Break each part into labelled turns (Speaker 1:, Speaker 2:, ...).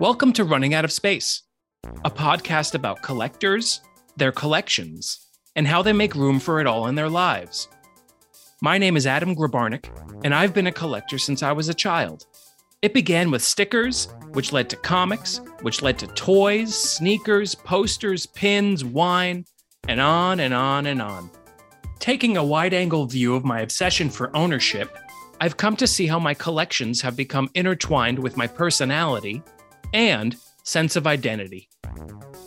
Speaker 1: Welcome to Running Out of Space, a podcast about collectors, their collections, and how they make room for it all in their lives. My name is Adam Grabarnik, and I've been a collector since I was a child. It began with stickers, which led to comics, which led to toys, sneakers, posters, pins, wine, and on and on and on. Taking a wide angle view of my obsession for ownership, I've come to see how my collections have become intertwined with my personality and sense of identity.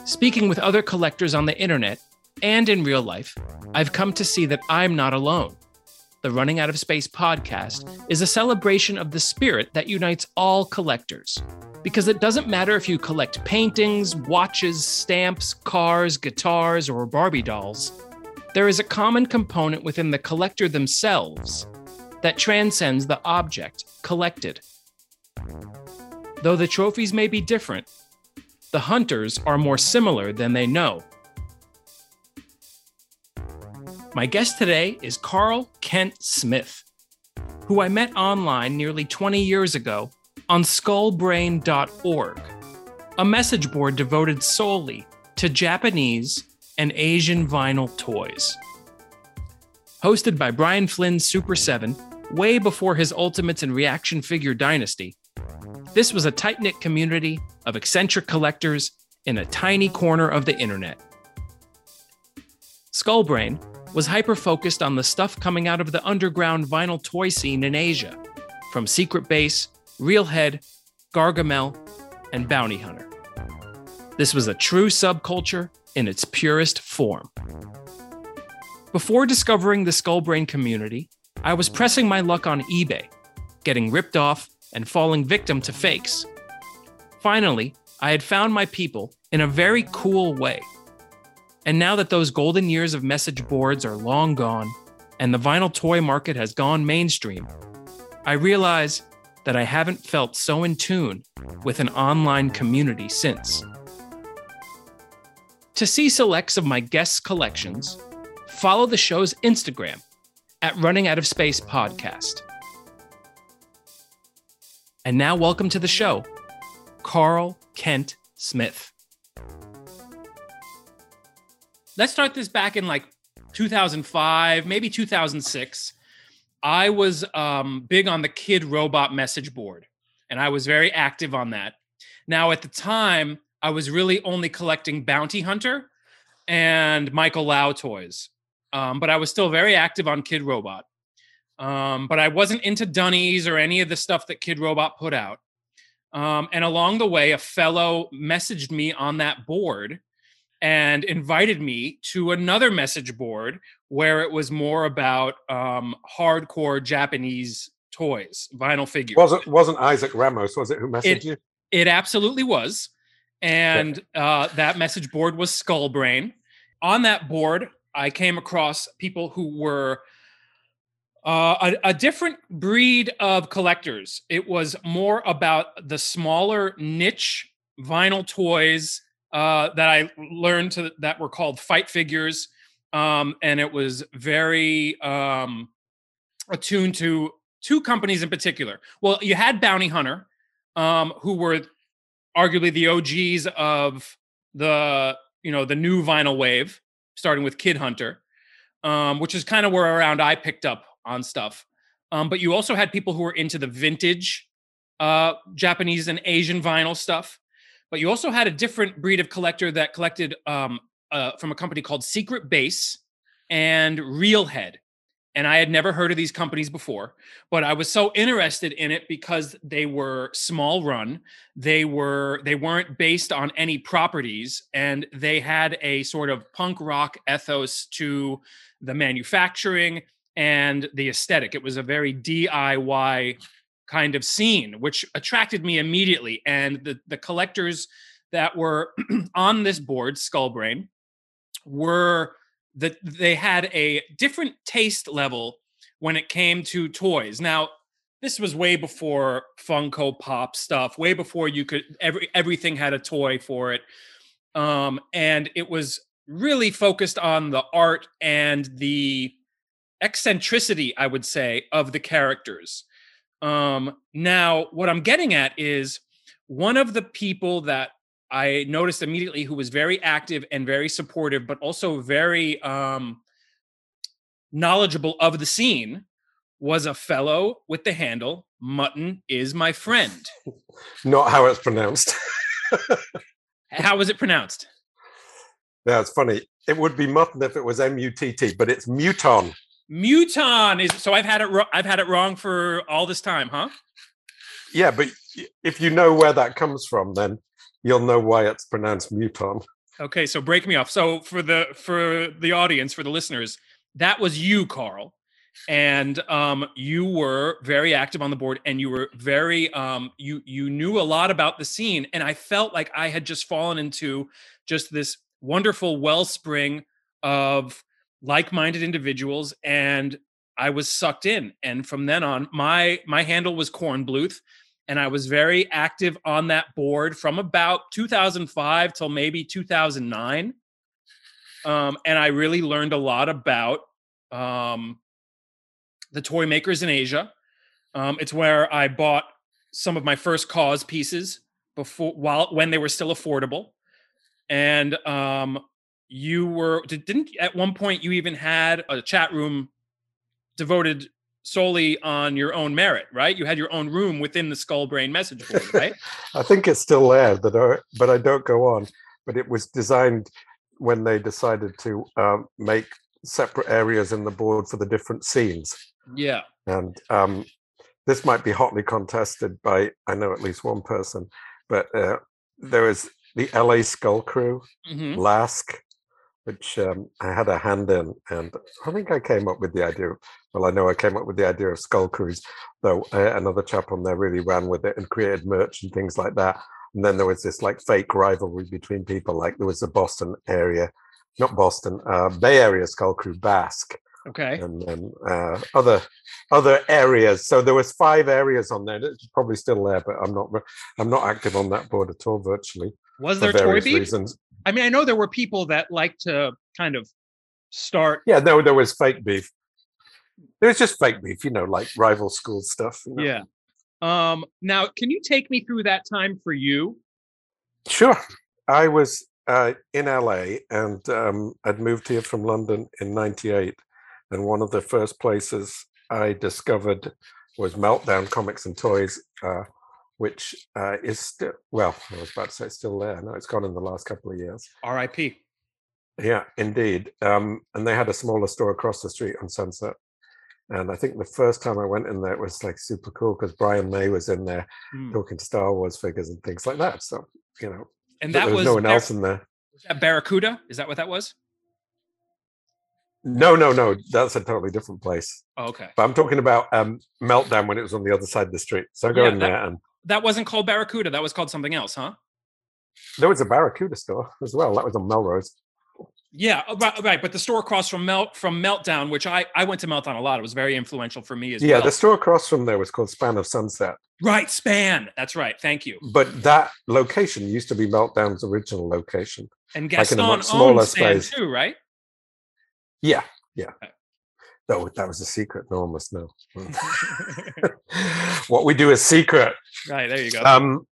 Speaker 1: Speaking with other collectors on the internet and in real life, I've come to see that I'm not alone. The Running Out of Space podcast is a celebration of the spirit that unites all collectors. Because it doesn't matter if you collect paintings, watches, stamps, cars, guitars, or Barbie dolls, there is a common component within the collector themselves that transcends the object collected. Though the trophies may be different, the hunters are more similar than they know. My guest today is Carl Kent Smith, who I met online nearly 20 years ago on skullbrain.org, a message board devoted solely to Japanese and Asian vinyl toys. Hosted by Brian Flynn's Super 7, way before his Ultimates and Reaction Figure Dynasty, this was a tight knit community of eccentric collectors in a tiny corner of the internet. Skullbrain was hyper focused on the stuff coming out of the underground vinyl toy scene in Asia, from Secret Base, Realhead, Gargamel, and Bounty Hunter. This was a true subculture in its purest form. Before discovering the Skullbrain community, I was pressing my luck on eBay, getting ripped off and falling victim to fakes. Finally, I had found my people in a very cool way. And now that those golden years of message boards are long gone and the vinyl toy market has gone mainstream, I realize that I haven't felt so in tune with an online community since. To see selects of my guests' collections, follow the show's Instagram at Running Out of Space Podcast. And now, welcome to the show, Carl Kent Smith. Let's start this back in like 2005, maybe 2006. I was um, big on the Kidrobot message board, and I was very active on that. Now, at the time, I was really only collecting Bounty Hunter and Michael Lau toys, um, but I was still very active on Kidrobot. Um, but I wasn't into Dunnies or any of the stuff that Kidrobot put out. Um, and along the way, a fellow messaged me on that board and invited me to another message board where it was more about um, hardcore Japanese toys, vinyl figures.
Speaker 2: Wasn't wasn't Isaac Ramos? Was it who messaged
Speaker 1: It-
Speaker 2: you?
Speaker 1: It absolutely was. And uh, that message board was Skullbrain. On that board, I came across people who were uh, a, a different breed of collectors. It was more about the smaller niche vinyl toys uh, that I learned to, that were called fight figures. Um, and it was very um, attuned to two companies in particular. Well, you had Bounty Hunter, um, who were arguably the OGs of the you know the new vinyl wave, starting with Kid Hunter, um, which is kind of where around I picked up on stuff. Um, but you also had people who were into the vintage uh, Japanese and Asian vinyl stuff. But you also had a different breed of collector that collected um, uh, from a company called Secret Base and Realhead. And I had never heard of these companies before, but I was so interested in it because they were small run. They were they weren't based on any properties, and they had a sort of punk rock ethos to the manufacturing and the aesthetic. It was a very DIY kind of scene, which attracted me immediately. And the the collectors that were on this board, Skullbrain, were that they had a different taste level when it came to toys. Now, this was way before Funko Pop stuff, way before you could every everything had a toy for it. Um, and it was really focused on the art and the eccentricity, I would say, of the characters. Um, now, what I'm getting at is one of the people that I noticed immediately who was very active and very supportive, but also very um, knowledgeable of the scene was a fellow with the handle Mutton is my friend.
Speaker 2: Not how it's pronounced.
Speaker 1: how was it pronounced?
Speaker 2: Yeah, it's funny. It would be mutton if it was M U T T, but it's muton.
Speaker 1: Muton is so I've had it. I've had it wrong for all this time, huh?
Speaker 2: Yeah, but if you know where that comes from, then you'll know why it's pronounced muton.
Speaker 1: Okay, so break me off. So for the for the audience, for the listeners, that was you, Carl, and um, you were very active on the board, and you were very um, you you knew a lot about the scene, and I felt like I had just fallen into just this wonderful wellspring of like-minded individuals, and I was sucked in. And from then on, my my handle was Corn Bluth, and I was very active on that board from about 2005 till maybe 2009. Um, and I really learned a lot about um, the toy makers in Asia. Um, it's where I bought some of my first Kaws pieces before while when they were still affordable. And um, you were didn't at one point you even had a chat room devoted solely on your own merit, right? You had your own room within the Skullbrain message board, right?
Speaker 2: I think it's still there, but I, but I don't go on. But it was designed when they decided to um, make separate areas in the board for the different scenes.
Speaker 1: Yeah.
Speaker 2: And um, this might be hotly contested by, I know at least one person, but uh, there was the LA Skull Crew, mm-hmm. LASK, which um, I had a hand in. And I think I came up with the idea. Well, I know I came up with the idea of Skull Crews, though uh, another chap on there really ran with it and created merch and things like that. And then there was this like fake rivalry between people. Like there was the Boston area, not Boston, uh, Bay Area Skull Crew BASK.
Speaker 1: Okay.
Speaker 2: And then uh, other other areas. So there was five areas on there. It's probably still there, but I'm not I'm not active on that board at all virtually.
Speaker 1: Was there toy beef? Reasons. I mean, I know there were people that like to kind of start.
Speaker 2: Yeah, no, there was fake beef. There was just fake beef, you know, like rival school stuff. You know?
Speaker 1: Yeah. Um, now, can you take me through that time for you?
Speaker 2: Sure. I was uh, in LA and um, I'd moved here from London in 98. And one of the first places I discovered was Meltdown Comics and Toys, uh, which uh, is still well. I was about to say it's still there. No, it's gone in the last couple of years.
Speaker 1: R.I.P.
Speaker 2: Yeah, indeed. Um, and they had a smaller store across the street on Sunset. And I think the first time I went in there, it was like super cool because Brian May was in there mm. talking Star Wars figures and things like that. So you know,
Speaker 1: and that
Speaker 2: was,
Speaker 1: was
Speaker 2: no one Bar- else in there.
Speaker 1: Was that Barracuda? Is that what that was?
Speaker 2: No, no, no. That's a totally different place.
Speaker 1: Oh, okay.
Speaker 2: But I'm talking about um, Meltdown when it was on the other side of the street. So go yeah, in
Speaker 1: that,
Speaker 2: there and
Speaker 1: that wasn't called Barracuda. That was called something else, huh?
Speaker 2: There was a Barracuda store as well. That was on Melrose.
Speaker 1: Yeah, oh, right, right. But the store across from Melt from Meltdown, which I I went to Meltdown a lot. It was very influential for me as
Speaker 2: yeah,
Speaker 1: well.
Speaker 2: Yeah, the store across from there was called Span of Sunset.
Speaker 1: Right, Span. That's right. Thank you.
Speaker 2: But that location used to be Meltdown's original location.
Speaker 1: And Gaston like in a much smaller space too, right?
Speaker 2: Yeah, yeah. Okay. Though that was a secret. No one must know. what we do is secret.
Speaker 1: Right there, you go.
Speaker 2: Um,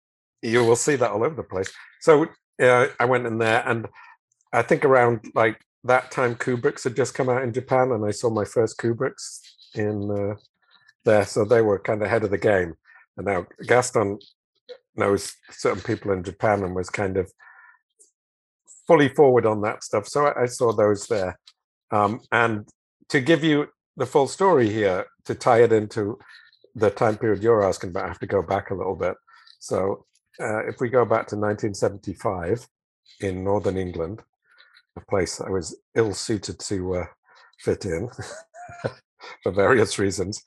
Speaker 2: you will see that all over the place. So uh, I went in there, and I think around like that time, Kubricks had just come out in Japan, and I saw my first Kubricks in uh, there. So they were kind of ahead of the game. And now Gaston knows certain people in Japan and was kind of fully forward on that stuff. So I, I saw those there. Um, and to give you the full story here, to tie it into the time period you're asking about, I have to go back a little bit. So uh, if we go back to 1975 in Northern England, a place I was ill suited to uh, fit in for various reasons,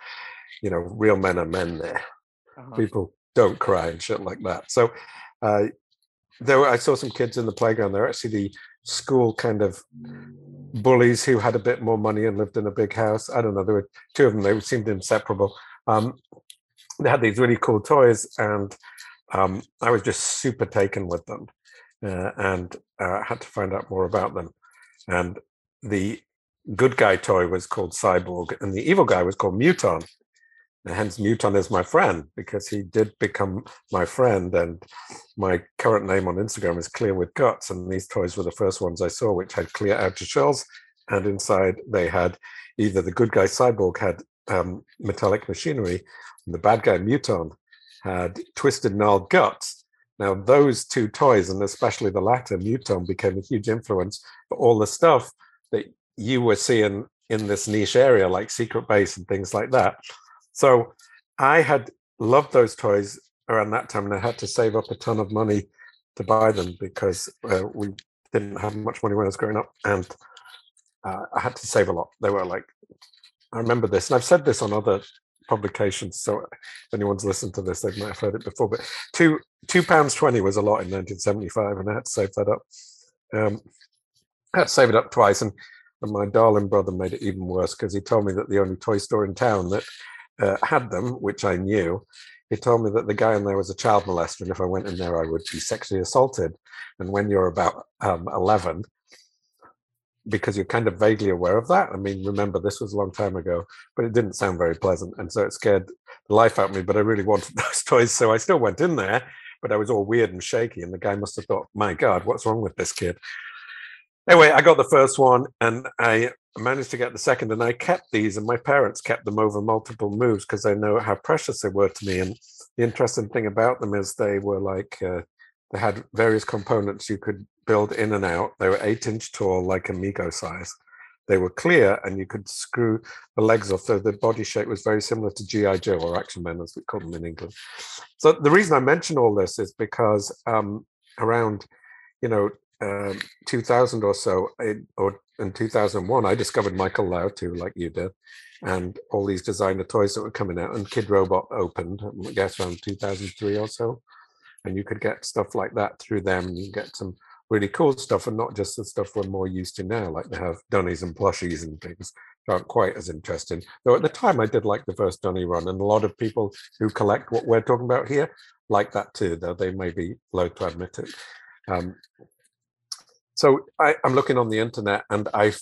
Speaker 2: you know, real men are men there. Uh-huh. People don't cry and shit like that. So uh, there were, I saw some kids in the playground. They're actually the school kind of bullies who had a bit more money and lived in a big house. I don't know. There were two of them. They seemed inseparable. Um, they had these really cool toys, and um, I was just super taken with them, uh, and uh, had to find out more about them. And the good guy toy was called Cyborg, and the evil guy was called Muton. And hence, Muton is my friend because he did become my friend. And my current name on Instagram is Clear with Guts. And these toys were the first ones I saw, which had clear outer shells. And inside, they had either the good guy Cyborg had um, metallic machinery, and the bad guy Muton had twisted gnarled guts. Now, those two toys, and especially the latter, Muton, became a huge influence for all the stuff that you were seeing in this niche area, like Secret Base and things like that. So I had loved those toys around that time, and I had to save up a ton of money to buy them because uh, we didn't have much money when I was growing up, and uh, I had to save a lot. They were like, I remember this, and I've said this on other publications. So if anyone's listened to this, they might have heard it before. But two two pounds twenty was a lot in 1975, and I had to save that up. Um, I had to save it up twice, and, and my darling brother made it even worse because he told me that the only toy store in town that uh, had them, which I knew, he told me that the guy in there was a child molester, and if I went in there, I would be sexually assaulted. And when you're about um, 11, because you're kind of vaguely aware of that. I mean, remember, this was a long time ago, but it didn't sound very pleasant. And so it scared the life out of me, but I really wanted those toys. So I still went in there, but I was all weird and shaky. And the guy must have thought, my God, what's wrong with this kid? Anyway, I got the first one and I managed to get the second, and I kept these, and my parents kept them over multiple moves because they know how precious they were to me. And the interesting thing about them is they were like, uh, they had various components you could build in and out. They were eight inch tall, like a Mego size. They were clear, and you could screw the legs off. So the body shape was very similar to GI Joe or Action Men, as we call them in England. So the reason I mention all this is because um, around, you know, um, 2000 or so, or in 2001, I discovered Michael Lau too, like you did, and all these designer toys that were coming out. And Kidrobot opened, I guess around 2003 or so, and you could get stuff like that through them. You get some really cool stuff and not just the stuff we're more used to now, like they have dunnies and plushies and things aren't quite as interesting. Though at the time I did like the first dunny run, and a lot of people who collect what we're talking about here like that too, though they may be loath to admit it. Um, so I, am looking on the internet and I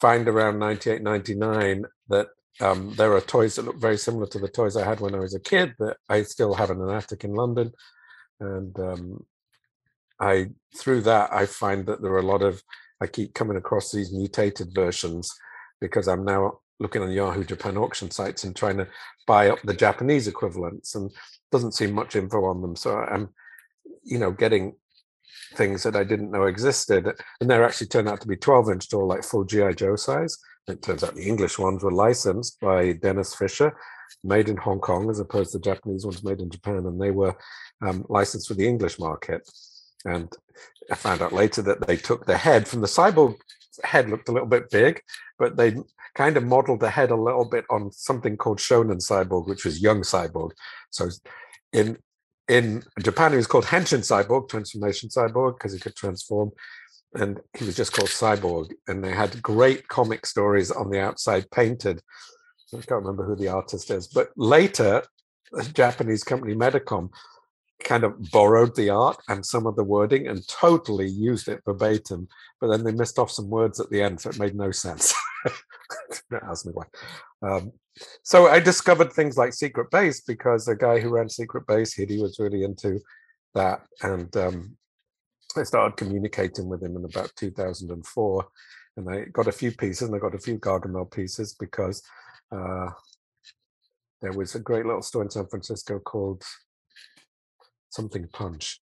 Speaker 2: find around 98, 99 that um, there are toys that look very similar to the toys I had when I was a kid that I still have in an attic in London. And um, I through that I find that there are a lot of I keep coming across these mutated versions because I'm now looking on Yahoo Japan auction sites and trying to buy up the Japanese equivalents and doesn't seem much info on them. So I'm, you know, getting things that I didn't know existed, and they're actually turned out to be 12 inch tall, like full GI Joe size. It turns out the English ones were licensed by Denys Fisher, made in Hong Kong, as opposed to the Japanese ones made in Japan, and they were um, licensed for the English market. And I found out later that they took the head from the cyborg head looked a little bit big, but they kind of modeled the head a little bit on something called Shonen Cyborg, which was young cyborg. So in in Japan, he was called Henshin Cyborg, Transformation Cyborg, because he could transform. And he was just called Cyborg. And they had great comic stories on the outside painted. I can't remember who the artist is. But later, a Japanese company, Medicom, kind of borrowed the art and some of the wording and totally used it verbatim, but then they missed off some words at the end, so it made no sense. ask me why. Um, so I discovered things like Secret Base because the guy who ran Secret Base, Hidi, was really into that, and um, I started communicating with him in about 2004, and I got a few pieces, and I got a few Gargamel pieces because uh, there was a great little store in San Francisco called something punch.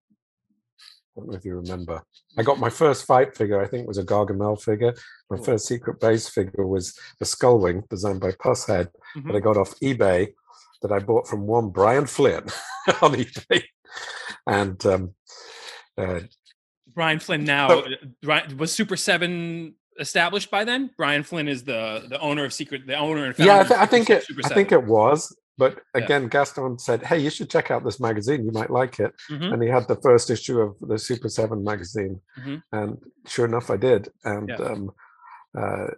Speaker 2: I don't know if you remember. I got my first fight figure, I think was a Gargamel figure. My cool. first secret base figure was the Skullwing, designed by Pushead, mm-hmm. that I got off eBay that I bought from one Brian Flynn on eBay. And um,
Speaker 1: uh, Brian Flynn now so, was Super Seven established by then? Brian Flynn is the the owner of Secret, the owner and
Speaker 2: yeah, I, th- I think it. I think it was. But again, yeah. Gaston said, "Hey, you should check out this magazine. You might like it." Mm-hmm. And he had the first issue of the Super Seven magazine, mm-hmm. and sure enough, I did. And yeah. um, uh,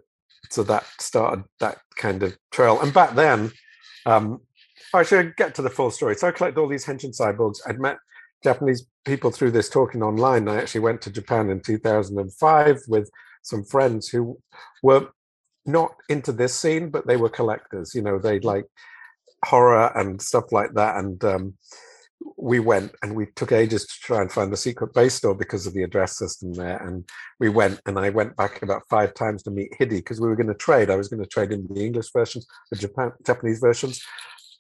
Speaker 2: so that started that kind of trail. And back then, um, I should get to the full story. So I collected all these Henshin cyborgs. I'd met Japanese people through this talking online. I actually went to Japan in 2005 with some friends who were not into this scene, but they were collectors. You know, they'd like horror and stuff like that. And um, we went and we took ages to try and find the secret base store because of the address system there. And we went and I went back about five times to meet Hidi because we were going to trade. I was going to trade in the English versions, the Japan Japanese versions,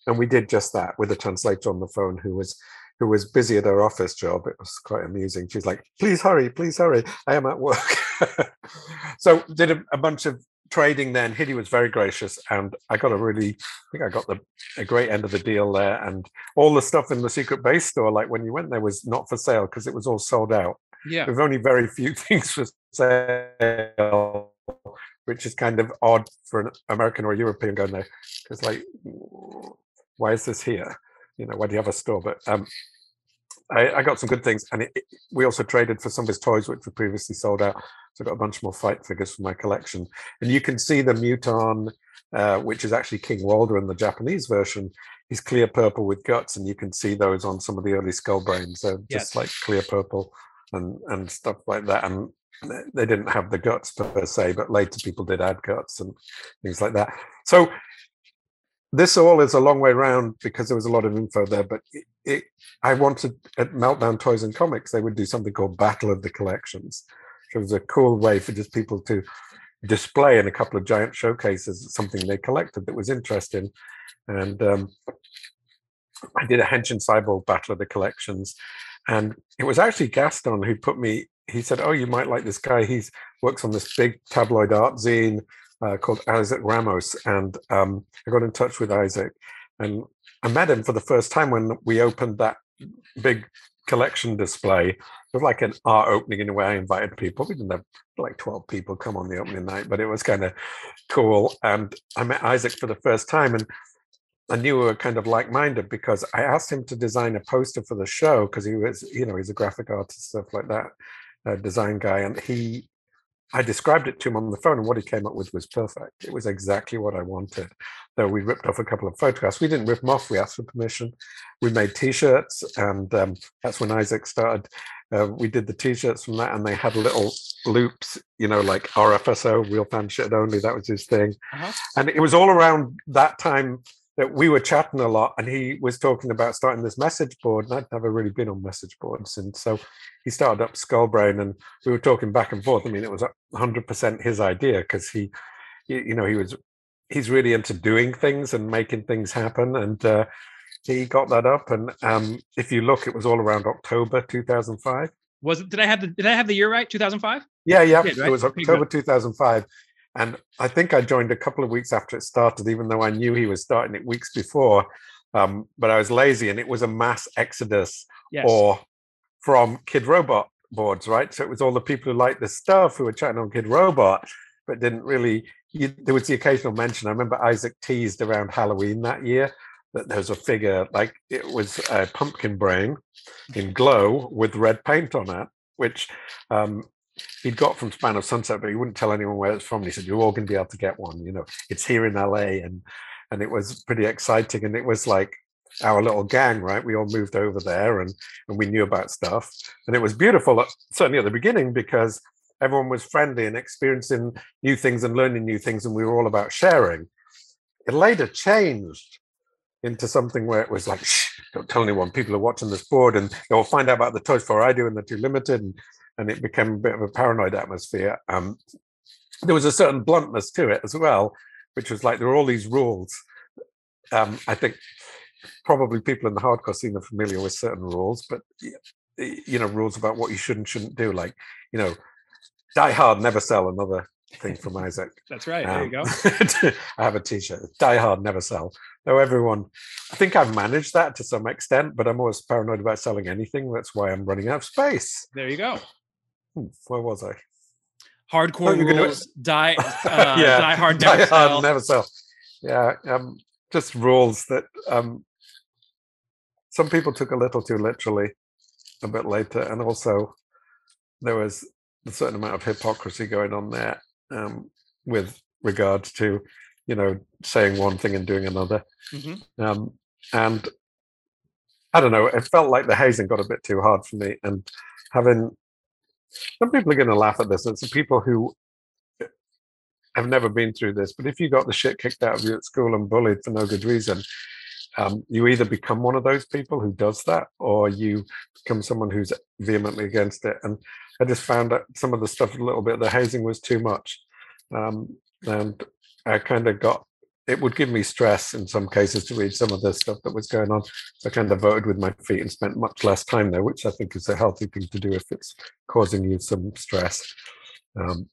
Speaker 2: and we did just that with a translator on the phone who was who was busy at her office job. It was quite amusing. She's like, "Please hurry, please hurry! I am at work." so did a, a bunch of trading then Hidi was very gracious and I got a really I think I got the a great end of the deal there and all the stuff in the secret base store like when you went there was not for sale because it was all sold out.
Speaker 1: Yeah.
Speaker 2: with only very few things for sale which is kind of odd for an American or European going there because like why is this here? You know why do you have a store? But um I, I got some good things and it, it- we also traded for some of his toys which were previously sold out so I got a bunch more fight figures for my collection and you can see the Muton, uh, which is actually King Walder in the Japanese version. He's clear purple with guts, and you can see those on some of the early skull brains. They're just
Speaker 1: Yes.
Speaker 2: like clear purple and and stuff like that. And they- they didn't have the guts per se, but later people did add guts and things like that. So this all is a long way round because there was a lot of info there. But it, it I wanted at Meltdown Toys and Comics they would do something called Battle of the Collections. It was a cool way for just people to display in a couple of giant showcases something they collected that was interesting. And um, I did a Henshin Cyborg Battle of the Collections, and it was actually Gaston who put me. He said, "Oh, you might like this guy. He's works on this big tabloid art zine uh, called Isaac Ramos." And um, I got in touch with Isaac, and I met him for the first time when we opened that big collection display. It was like an art opening in a way. I invited people. We didn't have like 12 people come on the opening night, but it was kind of cool. And I met Isaac for the first time and I knew we were kind of like-minded because I asked him to design a poster for the show because he was, you know, he's a graphic artist, stuff like that, design guy. And he, I described it to him on the phone and what he came up with was perfect. It was exactly what I wanted. Though we ripped off a couple of photographs. We didn't rip them off, we asked for permission. We made t-shirts and um, that's when Isaac started. Uh, we did the t-shirts from that and they had little loops, you know, like RFSO, real fan shit only, that was his thing.
Speaker 1: Uh-huh.
Speaker 2: And it was all around that time that we were chatting a lot and he was talking about starting this message board and I'd never really been on message boards. And so he started up Skullbrain and we were talking back and forth. I mean, it was 100% his idea because he, you know, he was, he's really into doing things and making things happen. And uh, he got that up. And um, if you look, it was all around October 2005.
Speaker 1: Was it? Did I have the? Did I have the year right? 2005.
Speaker 2: Yeah, yeah.
Speaker 1: did,
Speaker 2: It
Speaker 1: right?
Speaker 2: was October 2005. And I think I joined a couple of weeks after it started, even though I knew he was starting it weeks before. Um, but I was lazy and it was a mass exodus
Speaker 1: Yes.
Speaker 2: or from Kidrobot boards, right? So it was all the people who liked the stuff who were chatting on Kidrobot, but didn't really. You, there was the occasional mention. I remember Isaac teased around Halloween that year that there was a figure like it was a pumpkin brain in glow with red paint on it, which um, he'd got from Span of Sunset, but he wouldn't tell anyone where it's from. He said, "You're all going to be able to get one. You know, it's here in LA," and and it was pretty exciting. And it was like our little gang, right? We all moved over there, and and we knew about stuff, and it was beautiful. Certainly at the beginning because everyone was friendly and experiencing new things and learning new things, and we were all about sharing. It later changed into something where it was like, Shh, don't tell anyone. People are watching this board, and they'll find out about the toys for I do, and they're too limited, and and it became a bit of a paranoid atmosphere. Um, there was a certain bluntness to it as well, which was like there were all these rules. Um, I think probably people in the hardcore scene are familiar with certain rules, but you know, rules about what you should and shouldn't do, like you know, die hard, never sell. Another thing from Isaac.
Speaker 1: That's right. There you go.
Speaker 2: Um, I have a t-shirt. Die hard, never sell. Though everyone, I think I've managed that to some extent, but I'm always paranoid about selling anything. That's why I'm running out of space.
Speaker 1: There you go.
Speaker 2: Where was I?
Speaker 1: Hardcore
Speaker 2: gonna-
Speaker 1: rules. Die. Uh, Die hard.
Speaker 2: Die
Speaker 1: Never
Speaker 2: hard,
Speaker 1: sell.
Speaker 2: never sell. Yeah, um, just rules that um, some people took a little too literally a bit later, and also there was a certain amount of hypocrisy going on there um, with regards to, you know, saying one thing and doing another.
Speaker 1: Mhm.
Speaker 2: Um, and I don't know, it felt like the hazing got a bit too hard for me. And having some people are going to laugh at this. It's the people who have never been through this. But if you got the shit kicked out of you at school and bullied for no good reason, um, you either become one of those people who does that, or you become someone who's vehemently against it. And I just found that some of the stuff a little bit, the hazing was too much, um, and I kind of got. It would give me stress in some cases to read some of the stuff that was going on. So I kind of voted with my feet and spent much less time there, which I think is a healthy thing to do if it's causing you some stress. Um,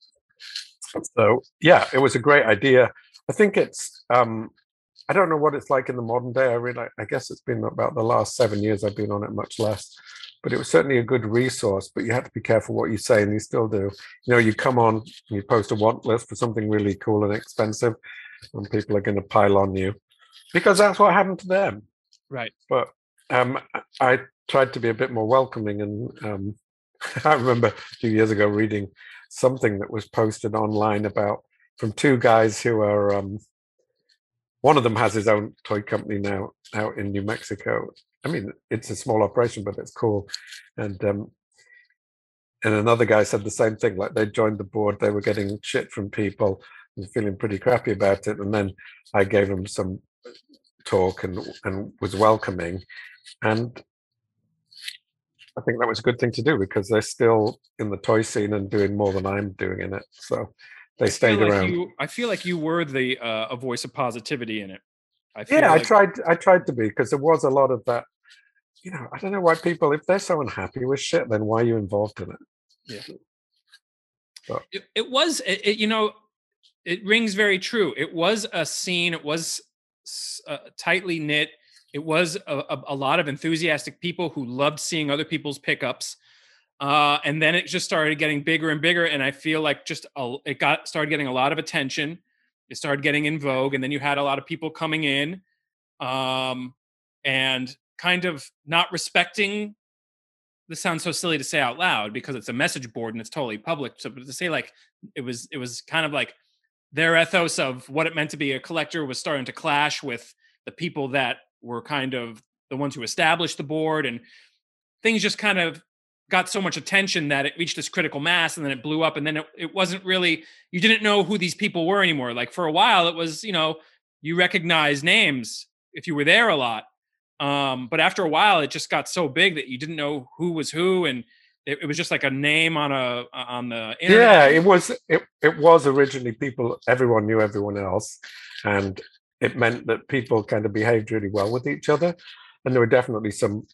Speaker 2: so yeah, it was a great idea. I think it's um, I don't know what it's like in the modern day. I really, I guess it's been about the last seven years I've been on it, much less. But it was certainly a good resource. But you have to be careful what you say, and you still do. You know, you come on you post a want list for something really cool and expensive, and people are going to pile on you because that's what happened to them.
Speaker 1: Right.
Speaker 2: But um, I tried to be a bit more welcoming, and um, I remember a few years ago reading something that was posted online about from two guys who are um, one of them has his own toy company now out in New Mexico. I mean, it's a small operation, but it's cool. And um, and another guy said the same thing. Like they joined the board, they were getting shit from people and feeling pretty crappy about it. And then I gave them some talk and and was welcoming. And I think that was a good thing to do because they're still in the toy scene and doing more than I'm doing in it. So they stayed
Speaker 1: like
Speaker 2: around.
Speaker 1: You, I feel like you were the uh, a voice of positivity in it.
Speaker 2: I yeah, like... I tried. I tried to be because there was a lot of that. You know, I don't know why people, if they're so unhappy with shit, then why are you involved in it?
Speaker 1: Yeah. But, it, it, was, it, it, you know, it rings very true. It was a scene. It was uh, tightly knit. It was a, a, a lot of enthusiastic people who loved seeing other people's pickups. Uh, and then it just started getting bigger and bigger, and I feel like just a, it got started getting a lot of attention. It started getting in vogue, and then you had a lot of people coming in, um, and kind of not respecting. This sounds so silly to say out loud because it's a message board and it's totally public. So, but to say like it was, it was kind of like their ethos of what it meant to be a collector was starting to clash with the people that were kind of the ones who established the board, and things just kind of got so much attention that it reached this critical mass and then it blew up and then it, it wasn't really you didn't know who these people were anymore. Like for a while it was you know you recognize names if you were there a lot um, but after a while it just got so big that you didn't know who was who and it, it was just like a name on a on the
Speaker 2: internet. yeah it was it, it was originally people everyone knew everyone else and it meant that people kind of behaved really well with each other and there were definitely some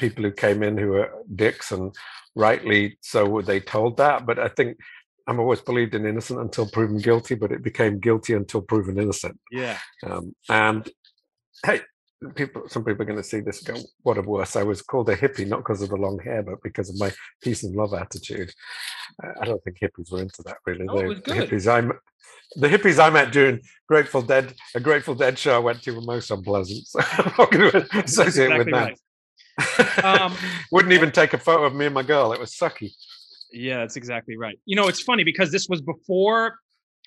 Speaker 2: people who came in who were dicks, and rightly so were they told that. But I think I'm always believed in innocent until proven guilty, but it became guilty until proven innocent.
Speaker 1: Yeah.
Speaker 2: Um, and hey, people, some people are going to see this go, what a worse. I was called a hippie, not because of the long hair, but because of my peace and love attitude. I don't think hippies were into that really.
Speaker 1: Oh, the,
Speaker 2: the hippies I'm, the hippies I met during Grateful Dead, a Grateful Dead show I went to were most unpleasant. So I'm not going to associate exactly with that. Right. Um, Wouldn't even take a photo of me and my girl. It was sucky.
Speaker 1: Yeah, that's exactly right. You know, it's funny because this was before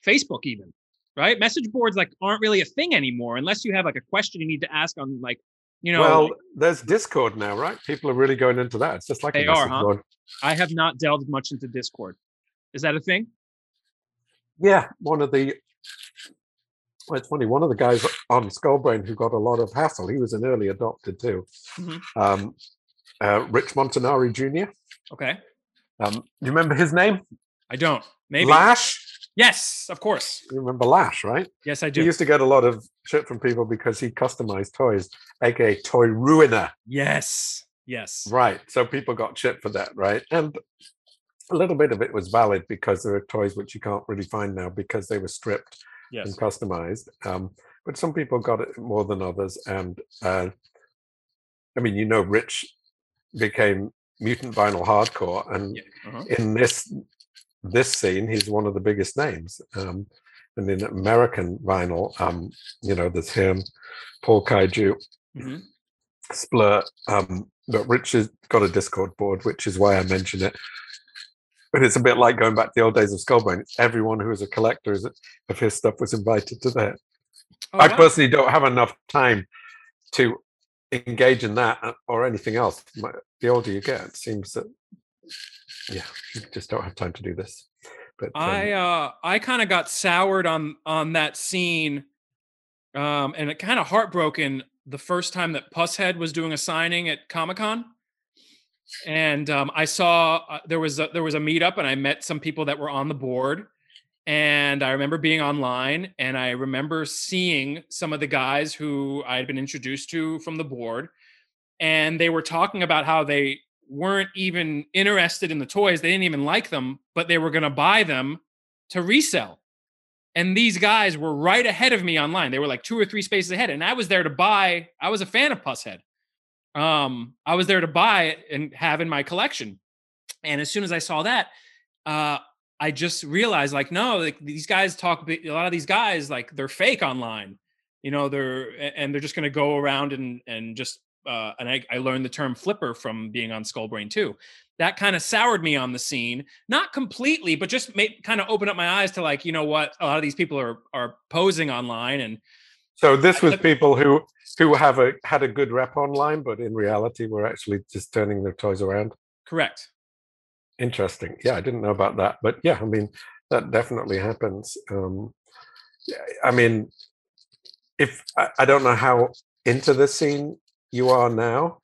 Speaker 1: Facebook, even right. Message boards like aren't really a thing anymore unless you have like a question you need to ask on like you know.
Speaker 2: Well, there's Discord now, right? People are really going into that. It's just like
Speaker 1: they are, huh? Board. I have not delved much into Discord. Is that a thing?
Speaker 2: Yeah, one of the well, it's funny. One of the guys on Skullbrain who got a lot of hassle, he was an early adopter too. Mm-hmm. Um, uh, Rich Montanari Jr.
Speaker 1: Okay.
Speaker 2: Um, you remember his name?
Speaker 1: I don't. Maybe
Speaker 2: Lash.
Speaker 1: Yes, of course.
Speaker 2: You remember Lash, right?
Speaker 1: Yes, I do.
Speaker 2: He used to get a lot of shit from people because he customized toys, aka toy ruiner.
Speaker 1: Yes. Yes.
Speaker 2: Right. So people got shit for that, right? And a little bit of it was valid because there are toys which you can't really find now because they were stripped yes. and customized. Um, but some people got it more than others. And uh, I mean, you know, Rich became Mutant Vinyl Hardcore, and yeah. uh-huh. in this this scene, he's one of the biggest names. Um, and in American vinyl, um, you know, there's him, Paul Kaiju, mm-hmm. Splurt. Um, but Rich has got a Discord board, which is why I mention it. But it's a bit like going back to the old days of Skullbrain. Everyone who is a collector of his stuff was invited to that. Oh, I wow. personally don't have enough time to engage in that uh, or anything else. The older you get, it seems that yeah, just don't have time to do this.
Speaker 1: But um, I uh I kind of got soured on on that scene um and it kind of heartbroken the first time that Pushead was doing a signing at Comic Con, and um, I saw uh, there was a, there was a meetup, and I met some people that were on the board, and I remember being online, and I remember seeing some of the guys who I had been introduced to from the board, and they were talking about how they weren't even interested in the toys, they didn't even like them, but they were going to buy them to resell and these guys were right ahead of me online. They were like two or three spaces ahead, and I was there to buy. I was a fan of Pushead. Um, I was there to buy it and have in my collection. And as soon as I saw that, uh, I just realized like, no, like these guys talk. A lot of these guys like they're fake online. You know, they're and they're just going to go around and and just. Uh, and I, I learned the term flipper from being on Skullbrain too. That kind of soured me on the scene not completely but just made kind of open up my eyes to like you know what a lot of these people are are posing online and
Speaker 2: so this was people who who have a had a good rep online but in reality were actually just turning their toys around?
Speaker 1: Correct.
Speaker 2: Interesting. Yeah i didn't know about that but yeah i mean that definitely happens um i mean if I, I don't know how into the scene you are now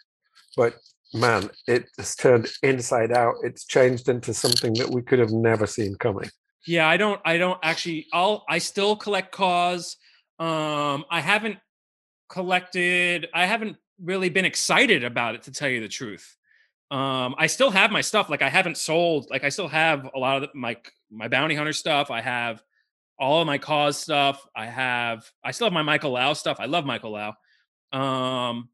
Speaker 2: but man, it has turned inside out. It's changed into something that we could have never seen coming.
Speaker 1: Yeah, I don't I don't actually I'll I still collect Kaws. Um I haven't collected I haven't really been excited about it to tell you the truth. Um I still have my stuff like I haven't sold like I still have a lot of my my bounty hunter stuff. I have all of my Kaws stuff. I have I still have my Michael Lau stuff. I love Michael Lau. Um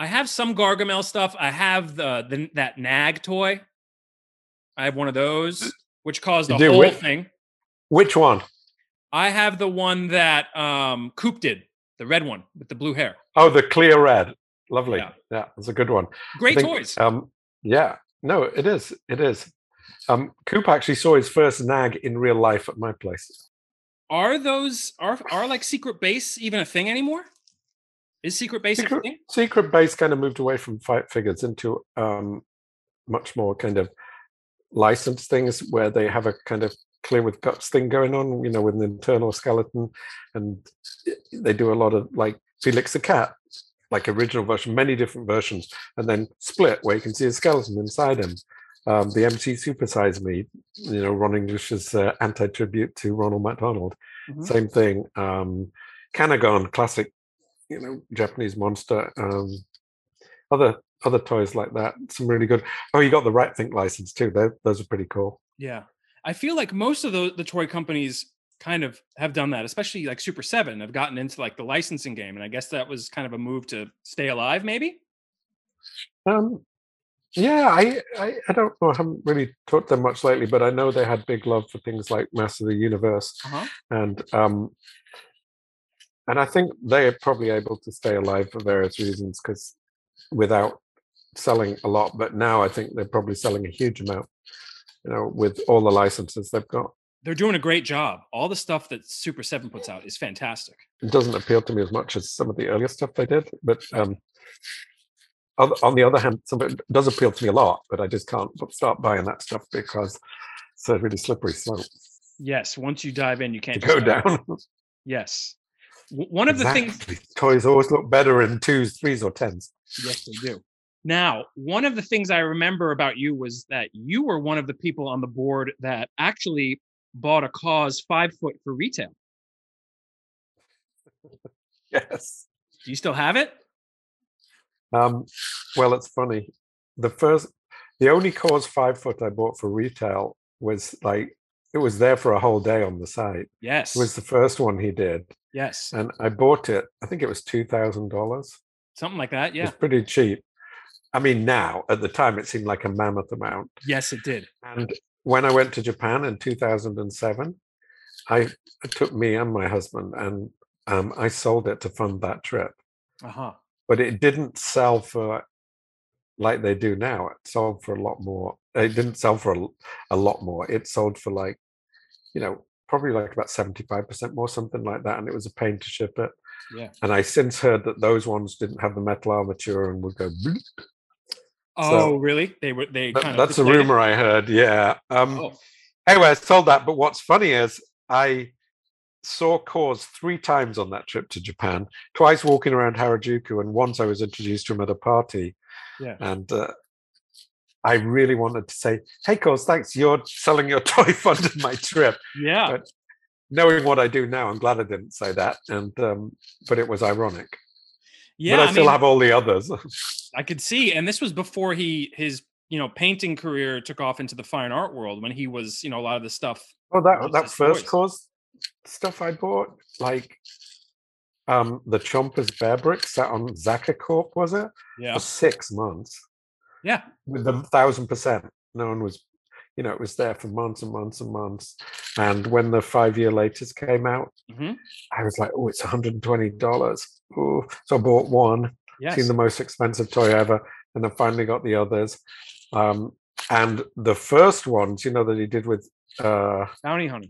Speaker 1: I have some Gargamel stuff. I have the, the that Nag toy. I have one of those, which caused a whole which, thing.
Speaker 2: Which one?
Speaker 1: I have the one that um Coop did, the red one with the blue hair.
Speaker 2: Oh, the clear red. Lovely. Yeah, yeah it's a good one.
Speaker 1: Great think, toys.
Speaker 2: Um, yeah, no, it is. It is. Um, Coop actually saw his first nag in real life at my place.
Speaker 1: Are those are are like secret base even a thing anymore? Is secret base
Speaker 2: secret, secret base kind of moved away from fight figures into um, much more kind of licensed things where they have a kind of clear with guts thing going on, you know, with an internal skeleton, and they do a lot of like Felix the Cat, like original version, many different versions, and then split where you can see a skeleton inside him. Um, the MC Supersize Me, you know, Ron English's uh, anti-tribute to Ronald McDonald. Mm-hmm. Same thing. Um, Kanegon, classic you know Japanese monster. Um, other other toys like that, some really good. Oh, you got the Rat Fink license too. They're, those are pretty cool.
Speaker 1: Yeah, I feel like most of the the toy companies kind of have done that, especially like Super Seven have gotten into like the licensing game, and I guess that was kind of a move to stay alive, maybe.
Speaker 2: Um, yeah, I, I, I don't know. I haven't really talked to them much lately, but I know they had big love for things like Masters of the Universe, uh-huh. and um, and I think they are probably able to stay alive for various reasons because without selling a lot, but now I think they're probably selling a huge amount, you know, with all the licenses they've got.
Speaker 1: They're doing a great job. All the stuff that Super 7 puts out is fantastic.
Speaker 2: It doesn't appeal to me as much as some of the earlier stuff they did, but um, on the other hand, some of it does appeal to me a lot, but I just can't start buying that stuff because it's a really slippery slope.
Speaker 1: Yes, once you dive in, you can't
Speaker 2: go down.
Speaker 1: Yes, one of exactly. the things
Speaker 2: toys always look better in twos, threes, or tens.
Speaker 1: Yes, they do. Now, one of the things I remember about you was that you were one of the people on the board that actually bought a Kaws five foot for retail.
Speaker 2: yes.
Speaker 1: Do you still have it?
Speaker 2: Um, well, it's funny. The first, the only Kaws five foot I bought for retail was like it was there for a whole day on the site.
Speaker 1: Yes,
Speaker 2: it was the first one he did.
Speaker 1: Yes.
Speaker 2: And I bought it, I think it was $2,000.
Speaker 1: Something like that. Yeah.
Speaker 2: It's pretty cheap. I mean, now at the time, it seemed like a mammoth amount.
Speaker 1: Yes, it did.
Speaker 2: And when I went to Japan in 2007, I it took me and my husband and um, I sold it to fund that trip.
Speaker 1: Uh-huh.
Speaker 2: But it didn't sell for like they do now. It sold for a lot more. It didn't sell for a, a lot more. It sold for like, you know, probably like about 75% more, something like that. And it was a pain to ship it.
Speaker 1: Yeah.
Speaker 2: And I since heard that those ones didn't have the metal armature and would go.
Speaker 1: Oh, so really? They were they.
Speaker 2: That, that's a rumor I heard. Yeah. Um, oh. Anyway, I sold that. But what's funny is I saw Kaws three times on that trip to Japan. Twice walking around Harajuku, and once I was introduced to him at a party.
Speaker 1: Yeah.
Speaker 2: And uh, I really wanted to say, "Hey, Kaws, thanks. You're selling your toy funded my trip."
Speaker 1: Yeah.
Speaker 2: But knowing what I do now, I'm glad I didn't say that. And um, but it was ironic.
Speaker 1: yeah.
Speaker 2: but I, still
Speaker 1: mean,
Speaker 2: have all the others.
Speaker 1: I could see, and this was before he his you know painting career took off into the fine art world when he was you know a lot of the stuff.
Speaker 2: Oh, that that first
Speaker 1: toys.
Speaker 2: Kaws stuff I bought, like um the Chompers Bear sat on Zaka Corp, was it?
Speaker 1: Yeah.
Speaker 2: For six months
Speaker 1: Yeah.
Speaker 2: with a thousand percent. No one was, you know, it was there for months and months and months. And when the five year latest came out,
Speaker 1: hmm
Speaker 2: I was like, oh, it's $120. Ooh. So I bought one,
Speaker 1: Yes.
Speaker 2: seen the most expensive toy ever, and I finally got the others. Um, and the first ones, you know, that he did with uh
Speaker 1: Bounty hunter.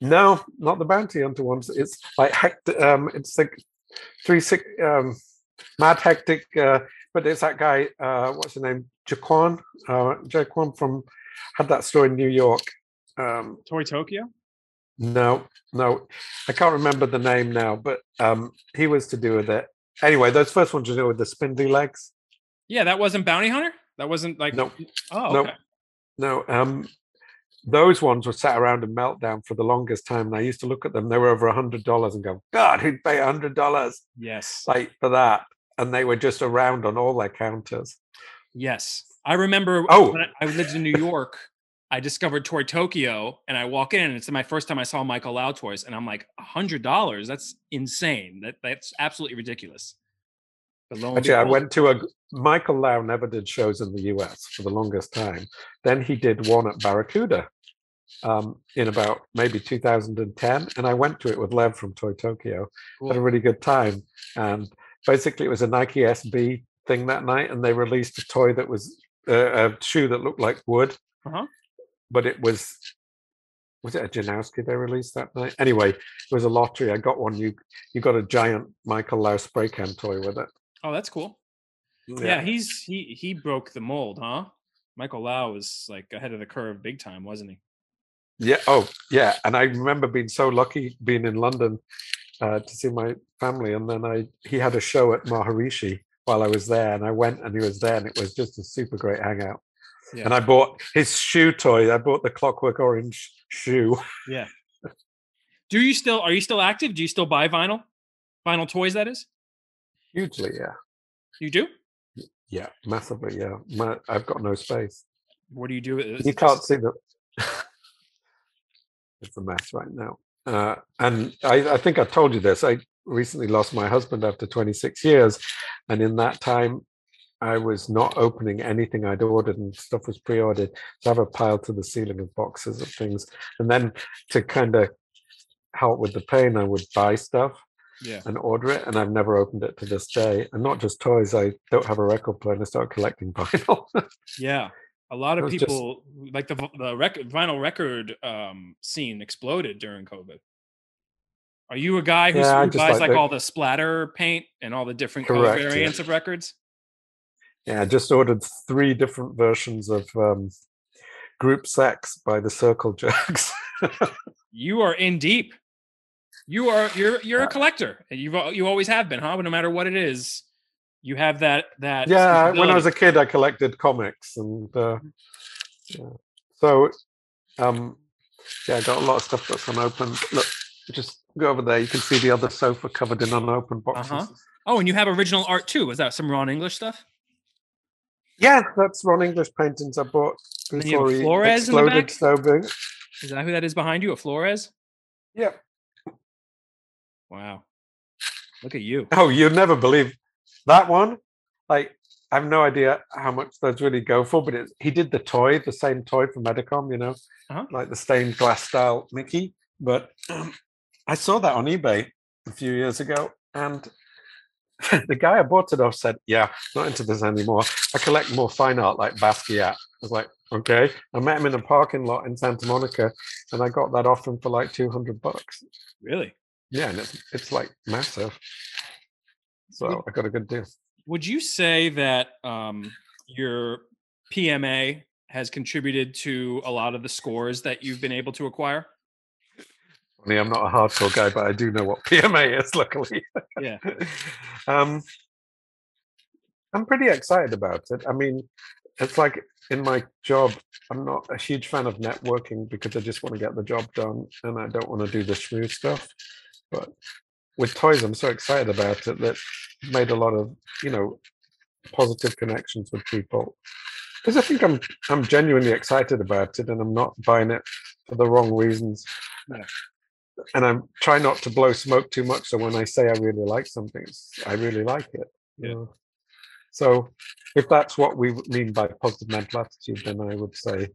Speaker 2: No, not the bounty hunter ones. It's like hectic. Um, it's like three six. Um, mad hectic. Uh, but there's that guy. Uh, what's his name? Jaquan. Uh, Jaquan from had that store in New York. Um,
Speaker 1: Toy Tokyo.
Speaker 2: no, no, I can't remember the name now. But um, he was to do with it. Anyway, those first ones you do with the spindly legs.
Speaker 1: Yeah, that wasn't bounty hunter. That wasn't like.
Speaker 2: Nope.
Speaker 1: Oh, okay.
Speaker 2: No, um, those ones were sat around in meltdown for the longest time. And I used to look at them; they were over a hundred dollars, and go, "God, who'd pay a hundred dollars
Speaker 1: Yes.
Speaker 2: like for that?" And they were just around on all their counters.
Speaker 1: Yes. I remember
Speaker 2: Oh.
Speaker 1: when I lived in New York, I discovered Toy Tokyo and I walk in and it's my first time I saw Michael Lau toys and I'm like, $100? That's insane. That That's absolutely ridiculous.
Speaker 2: Actually, I went to a Michael Lau never did shows in the US for the longest time. Then he did one at Barracuda um, in about maybe 2010, and I went to it with Lev from Toy Tokyo. Had a really good time, and basically it was a Nike SB thing that night, and they released a toy that was uh, a shoe that looked like wood,
Speaker 1: Uh-huh.
Speaker 2: but it was. Was it a Janoski they released that night? Anyway, it was a lottery. I got one. You you got a giant Michael Lau spray can toy with it.
Speaker 1: Oh, that's cool. Yeah. he's he he broke the mold, huh? Michael Lau was like ahead of the curve big time, wasn't he?
Speaker 2: Yeah. Oh, yeah. And I remember being so lucky being in London uh, to see my family, and then I he had a show at Maharishi while I was there, and I went and he was there, and it was just a super great hangout.
Speaker 1: Yeah.
Speaker 2: And I bought his shoe toy. I bought the Clockwork Orange shoe.
Speaker 1: Yeah. Do you still are you still active? Do you still buy vinyl? Vinyl toys, that is?
Speaker 2: Hugely, yeah,
Speaker 1: You do?
Speaker 2: yeah, massively, yeah. My, I've got no space.
Speaker 1: What do you do? with it?
Speaker 2: You can't see the. it's a mess right now. Uh, and I, I think I told you this. I recently lost my husband after 26 years, and in that time, I was not opening anything I'd ordered, and stuff was pre-ordered. So I have a pile to the ceiling of boxes of things, and then to kind of help with the pain, I would buy stuff
Speaker 1: Yeah.
Speaker 2: and order it, and I've never opened it to this day. And not just toys. I don't have a record player. and I start collecting vinyl.
Speaker 1: Yeah. A lot of
Speaker 2: was just-
Speaker 1: people like the the record vinyl record um scene exploded during COVID. Are you a guy who's,
Speaker 2: Yeah,
Speaker 1: who buys
Speaker 2: like
Speaker 1: like
Speaker 2: the-
Speaker 1: all the splatter paint and all the different color
Speaker 2: Correct, yeah.
Speaker 1: variants of records?
Speaker 2: Yeah, I just ordered three different versions of um, Group Sex by the Circle Jerks.
Speaker 1: You are in deep. You are you're you're a collector. and You've you always have been, huh? No matter what it is, you have that that.
Speaker 2: yeah, when I was a kid, I collected comics, and uh, yeah. so um, yeah, I got a lot of stuff that's unopened. Look, just go over there. You can see the other sofa covered in unopened boxes.
Speaker 1: Uh-huh. Oh, and you have original art too. Was that some Ron English stuff?
Speaker 2: Yeah, that's Ron English paintings I bought
Speaker 1: And you have
Speaker 2: before he
Speaker 1: Flores in the
Speaker 2: exploded
Speaker 1: back?
Speaker 2: so big.
Speaker 1: Is that who that is behind you? A Flores?
Speaker 2: Yeah.
Speaker 1: Wow. Look at you.
Speaker 2: Oh, you'd never believe that one. Like, I have no idea how much those really go for, but it, he did the toy, the same toy from Medicom, you know,
Speaker 1: Uh-huh.
Speaker 2: like the stained glass style Mickey. But um, I saw that on eBay a few years ago, and the guy I bought it off said, "Yeah, not into this anymore. I collect more fine art like Basquiat." I was like, "Okay." I met him in a parking lot in Santa Monica, and I got that off him for like two hundred bucks.
Speaker 1: Really?
Speaker 2: Yeah, and it's it's like massive. So I got a good deal.
Speaker 1: Would you say that um, your PMA has contributed to a lot of the scores that you've been able to acquire?
Speaker 2: I'm not a hardcore guy, but I do know what PMA is. Luckily,
Speaker 1: Yeah.
Speaker 2: um, I'm pretty excited about it. I mean, it's like in my job, I'm not a huge fan of networking because I just want to get the job done and I don't want to do the smooth stuff. But with toys, I'm so excited about it that made a lot of, you know, positive connections with people. Because I think I'm I'm genuinely excited about it and I'm not buying it for the wrong reasons.
Speaker 1: Yeah.
Speaker 2: And I'm trying not to blow smoke too much. So when I say I really like something, it's, I really like it. you know. So if that's what we mean by positive mental attitude, then I would say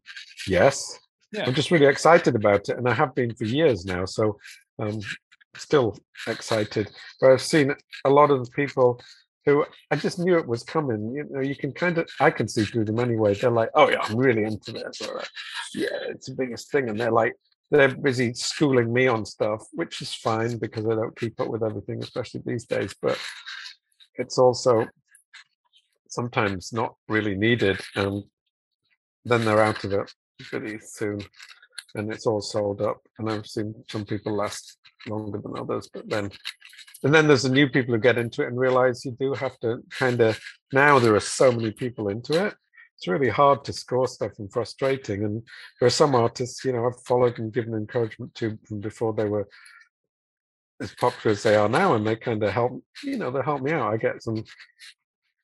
Speaker 2: yes.
Speaker 1: Yeah.
Speaker 2: I'm just really excited about it, and I have been for years now. So um, still excited. But I've seen a lot of the people who I just knew it was coming. You know, you can kind of I can see through them anyway. They're like, "Oh yeah, I'm really into this," or "Yeah, it's the biggest thing," and they're like. They're busy schooling me on stuff, which is fine because I don't keep up with everything, especially these days. But it's also sometimes not really needed and then they're out of it pretty soon and it's all sold up and i've seen some people last longer than others but then and then there's the new people who get into it and realize you do have to kind of now there are so many people into it. It's really hard to score stuff and frustrating and there are some artists you know i've followed and given encouragement to from before they were as popular as they are now and they kind of help you know they help me out. I get some you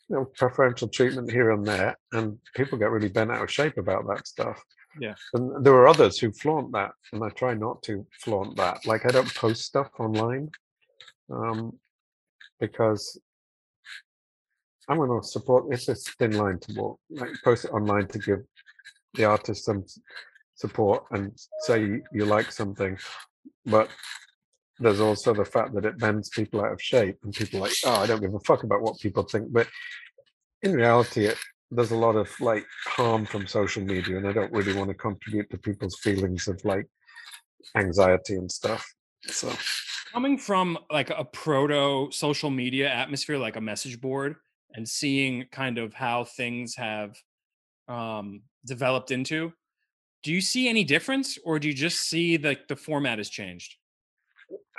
Speaker 2: know preferential treatment here and there and people get really bent out of shape about that stuff
Speaker 1: Yeah.
Speaker 2: and there are others who flaunt that and i try not to flaunt that like i don't post stuff online um because i'm going to support it's a thin line to walk like post it online to give the artist some support and say you- you like something but there's also the fact that it bends people out of shape and people like oh i don't give a fuck about what people think but in reality it there's a lot of like harm from social media and i don't really want to contribute to people's feelings of like anxiety and stuff so.
Speaker 1: Coming from like a proto social media atmosphere like a message board and seeing kind of how things have um, developed into do you see any difference or do you just see that the format has changed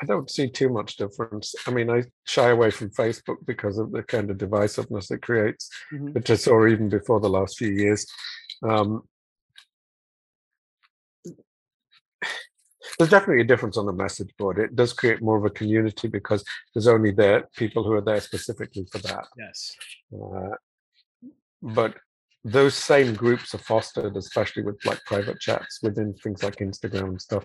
Speaker 2: i don't see too much difference i mean i shy away from facebook because of the kind of divisiveness it creates
Speaker 1: Mhm.
Speaker 2: which i saw even before the last few years um, there's definitely a difference on the message board. It does create more of a community because there's only there people who are there specifically for that.
Speaker 1: yes
Speaker 2: Uh, but those same groups are fostered, especially with like private chats within things like Instagram and stuff.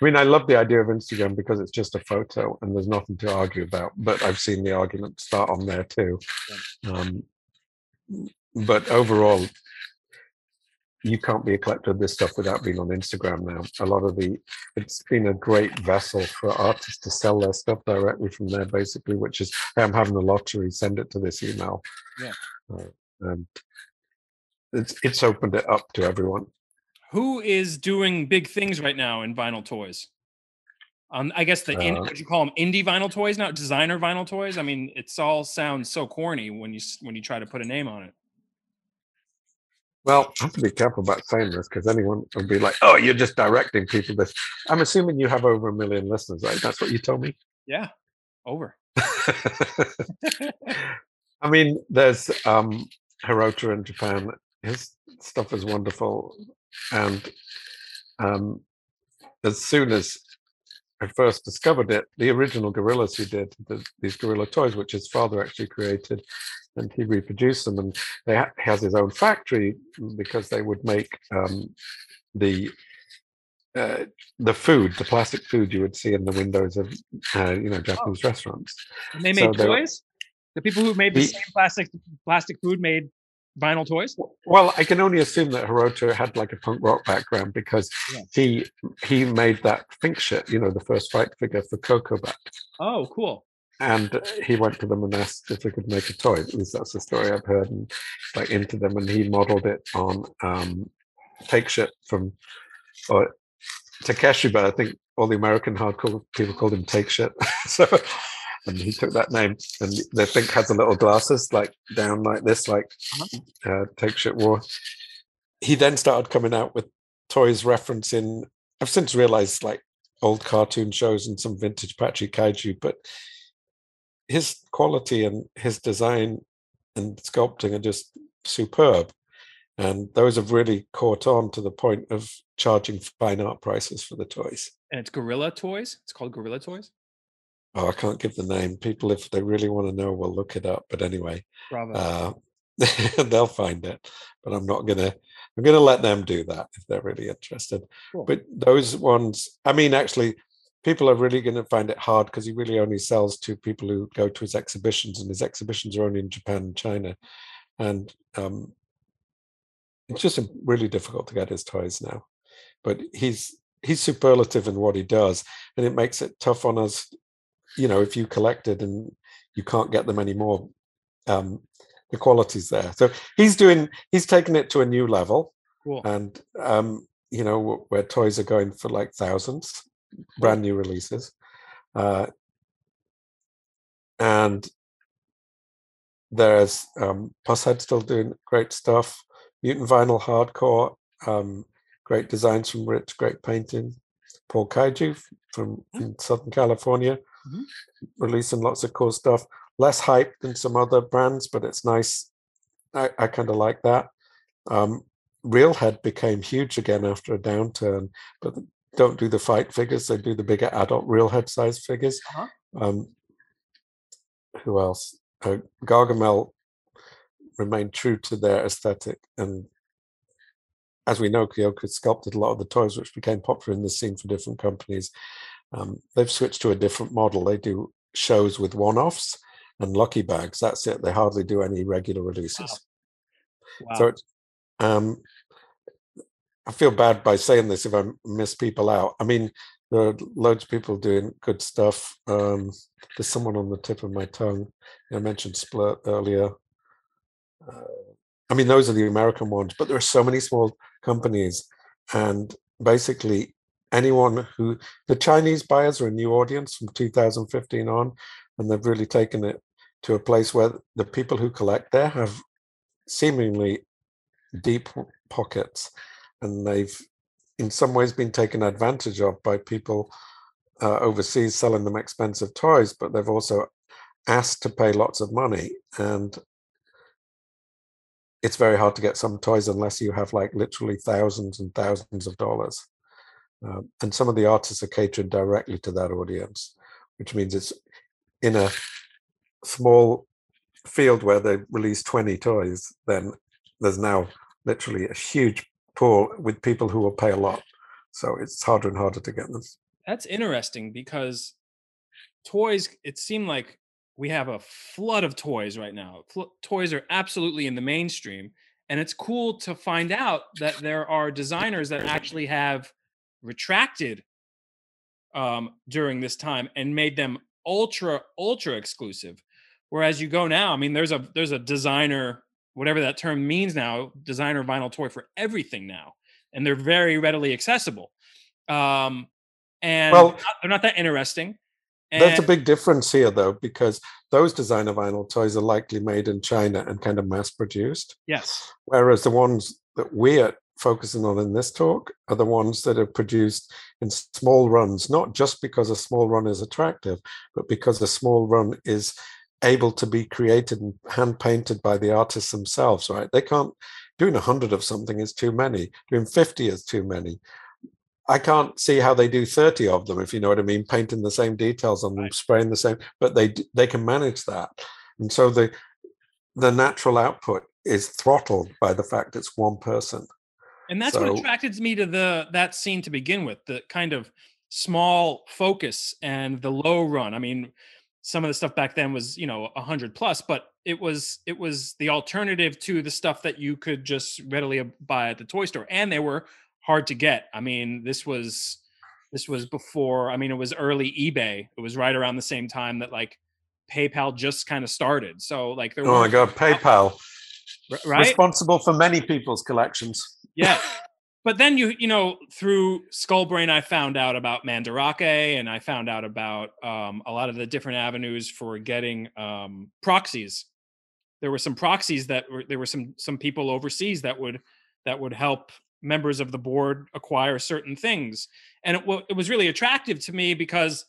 Speaker 2: I mean, I love the idea of Instagram because it's just a photo and there's nothing to argue about. But I've seen the argument start on there too. Um, but overall, you can't be a collector of this stuff without being on Instagram now. A lot of the it's been a great vessel for artists to sell their stuff directly from there, basically, which is hey, I'm having a lottery, send it to this email.
Speaker 1: Yeah.
Speaker 2: Uh, and it's it's opened it up to everyone.
Speaker 1: who is doing big things right now in vinyl toys um, I guess the in,
Speaker 2: Uh,
Speaker 1: would you call them indie vinyl toys now, designer vinyl toys. I mean, it's all sounds so corny when you when you try to put a name on it.
Speaker 2: Well, I have to be careful about saying this because anyone will be like, "Oh, you're just directing people." This. I'm assuming you have over a million listeners, right? That's what you told me.
Speaker 1: Yeah, over.
Speaker 2: I mean, there's um Hirota in Japan. His stuff is wonderful, and um, as soon as I first discovered it, the original gorillas who did the, these gorilla toys, which his father actually created, and he reproduced them, and they ha- he has his own factory because they would make um, the uh, the food, the plastic food you would see in the windows of uh, you know Japanese restaurants.
Speaker 1: And they
Speaker 2: So
Speaker 1: made
Speaker 2: they were-
Speaker 1: toys. The people who made the
Speaker 2: He-
Speaker 1: same plastic plastic food made vinyl toys.
Speaker 2: Well, I can only assume that Hiroto had like a punk rock background because
Speaker 1: Yeah.
Speaker 2: he he made that think shit, you know, the first fight figure for Coco Bat.
Speaker 1: Oh, cool.
Speaker 2: And he went to them and asked if they could make a toy. At least that's the story I've heard. And like into them, and he modeled it on um, Take Shit from or Takeshi, but I think all the American hardcore people called him Take Shit. so and he took that name, and the think has the little glasses like down like this, like uh, Take Shit War. He then started coming out with toys referencing. I've since realized like old cartoon shows and some vintage Patrick Kaiju, but his quality and his design and sculpting are just superb. And those have really caught on to the point of charging fine art prices for the toys.
Speaker 1: And it's Gorilla Toys. It's called Gorilla Toys.
Speaker 2: Oh, I can't give the name. People, if they really want to know, will look it up. But anyway, uh, they'll find it. But I'm not gonna. I'm gonna let them do that if they're really interested. Cool. But those ones, I mean, actually, people are really going to find it hard because he really only sells to people who go to his exhibitions, and his exhibitions are only in Japan and China, and um, it's just really difficult to get his toys now. But he's he's superlative in what he does, and it makes it tough on us. You know, if you collected and you can't get them anymore, um, the quality's there. So he's doing he's taken it to a new level, cool. and um, you know where toys are going for like thousands brand new releases. Uh, and there's um, Pushead still doing great stuff. Mutant Vinyl Hardcore, um, great designs from Rich, great painting. Paul Kaiju from. Southern California, mm-hmm. releasing lots of cool stuff. Less hype than some other brands, but it's nice. I, I kind of like that. Um, Realhead became huge again after a downturn, but don't do the fight figures; they do the bigger adult Realhead size figures. Uh-huh. Um, who else? Uh, Gargamel remained true to their aesthetic, and as we know, Kyoka sculpted a lot of the toys which became popular in the scene for different companies. Um, they've switched to a different model. They do shows with one-offs and lucky bags. That's it. They hardly do any regular releases. Wow. Wow. So, um, I feel bad by saying this if I miss people out. I mean, there are loads of people doing good stuff. Um, there's someone on the tip of my tongue. I mentioned Splurt earlier. Uh, I mean, those are the American ones, but there are so many small companies, and basically anyone who the Chinese buyers are a new audience from 2015 on, and they've really taken it to a place where the people who collect there have seemingly deep pockets and they've in some ways been taken advantage of by people uh, overseas selling them expensive toys, but they've also asked to pay lots of money. And it's very hard to get some toys unless you have like literally thousands and thousands of dollars. Uh, and some of the artists are catering directly to that audience, which means it's in a small field where they release 20 toys, then there's now literally a huge pool with people who will pay a lot. So it's harder and harder to get them.
Speaker 1: That's interesting because toys, it seemed like we have a flood of toys right now. toys are absolutely in the mainstream. And it's cool to find out that there are designers that actually have retracted um, during this time and made them ultra, ultra exclusive. Whereas you go now, I mean, there's a there's a designer whatever that term means now, designer vinyl toy for everything now, and they're very readily accessible. Um, and well, they're not, they're not that interesting.
Speaker 2: And There's a big difference here, though, because those designer vinyl toys are likely made in China and kind of mass produced.
Speaker 1: Yes.
Speaker 2: Whereas the ones that we're focusing on in this talk are the ones that are produced in small runs, not just because a small run is attractive, but because a small run is able to be created and hand painted by the artists themselves, right? They can't doing a hundred of something is too many. Doing 50 is too many. I can't see how they do 30 of them, if you know what I mean, painting the same details on them, right. spraying the same, but they they can manage that. And so the the natural output is throttled by the fact it's one person.
Speaker 1: And that's so, what attracted me to the that scene to begin with, the kind of small focus and the low run. I mean, some of the stuff back then was you know a hundred plus but it was it was the alternative to the stuff that you could just readily buy at the toy store and they were hard to get. I mean this was this was before i mean it was early ebay. It was right around the same time that like paypal just kind of started. So like there
Speaker 2: oh my god paypal right? responsible for many people's collections.
Speaker 1: Yeah. But then you you know through skullbrain i found out about mandarake and i found out about um, a lot of the different avenues for getting um, proxies. There were some proxies that were there were some some people overseas that would that would help members of the board acquire certain things. And it, w- it was really attractive to me because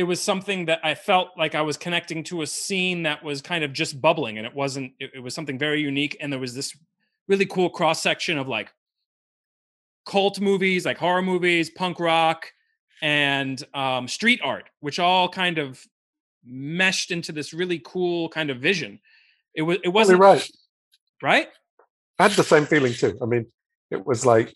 Speaker 1: it was something that i felt like i was connecting to a scene that was kind of just bubbling and it wasn't it, it was something very unique and there was this really cool cross section of like cult movies like horror movies punk rock and um, street art which all kind of meshed into this really cool kind of vision. It was it wasn't
Speaker 2: right.
Speaker 1: Right?
Speaker 2: I had the same feeling too. I mean it was like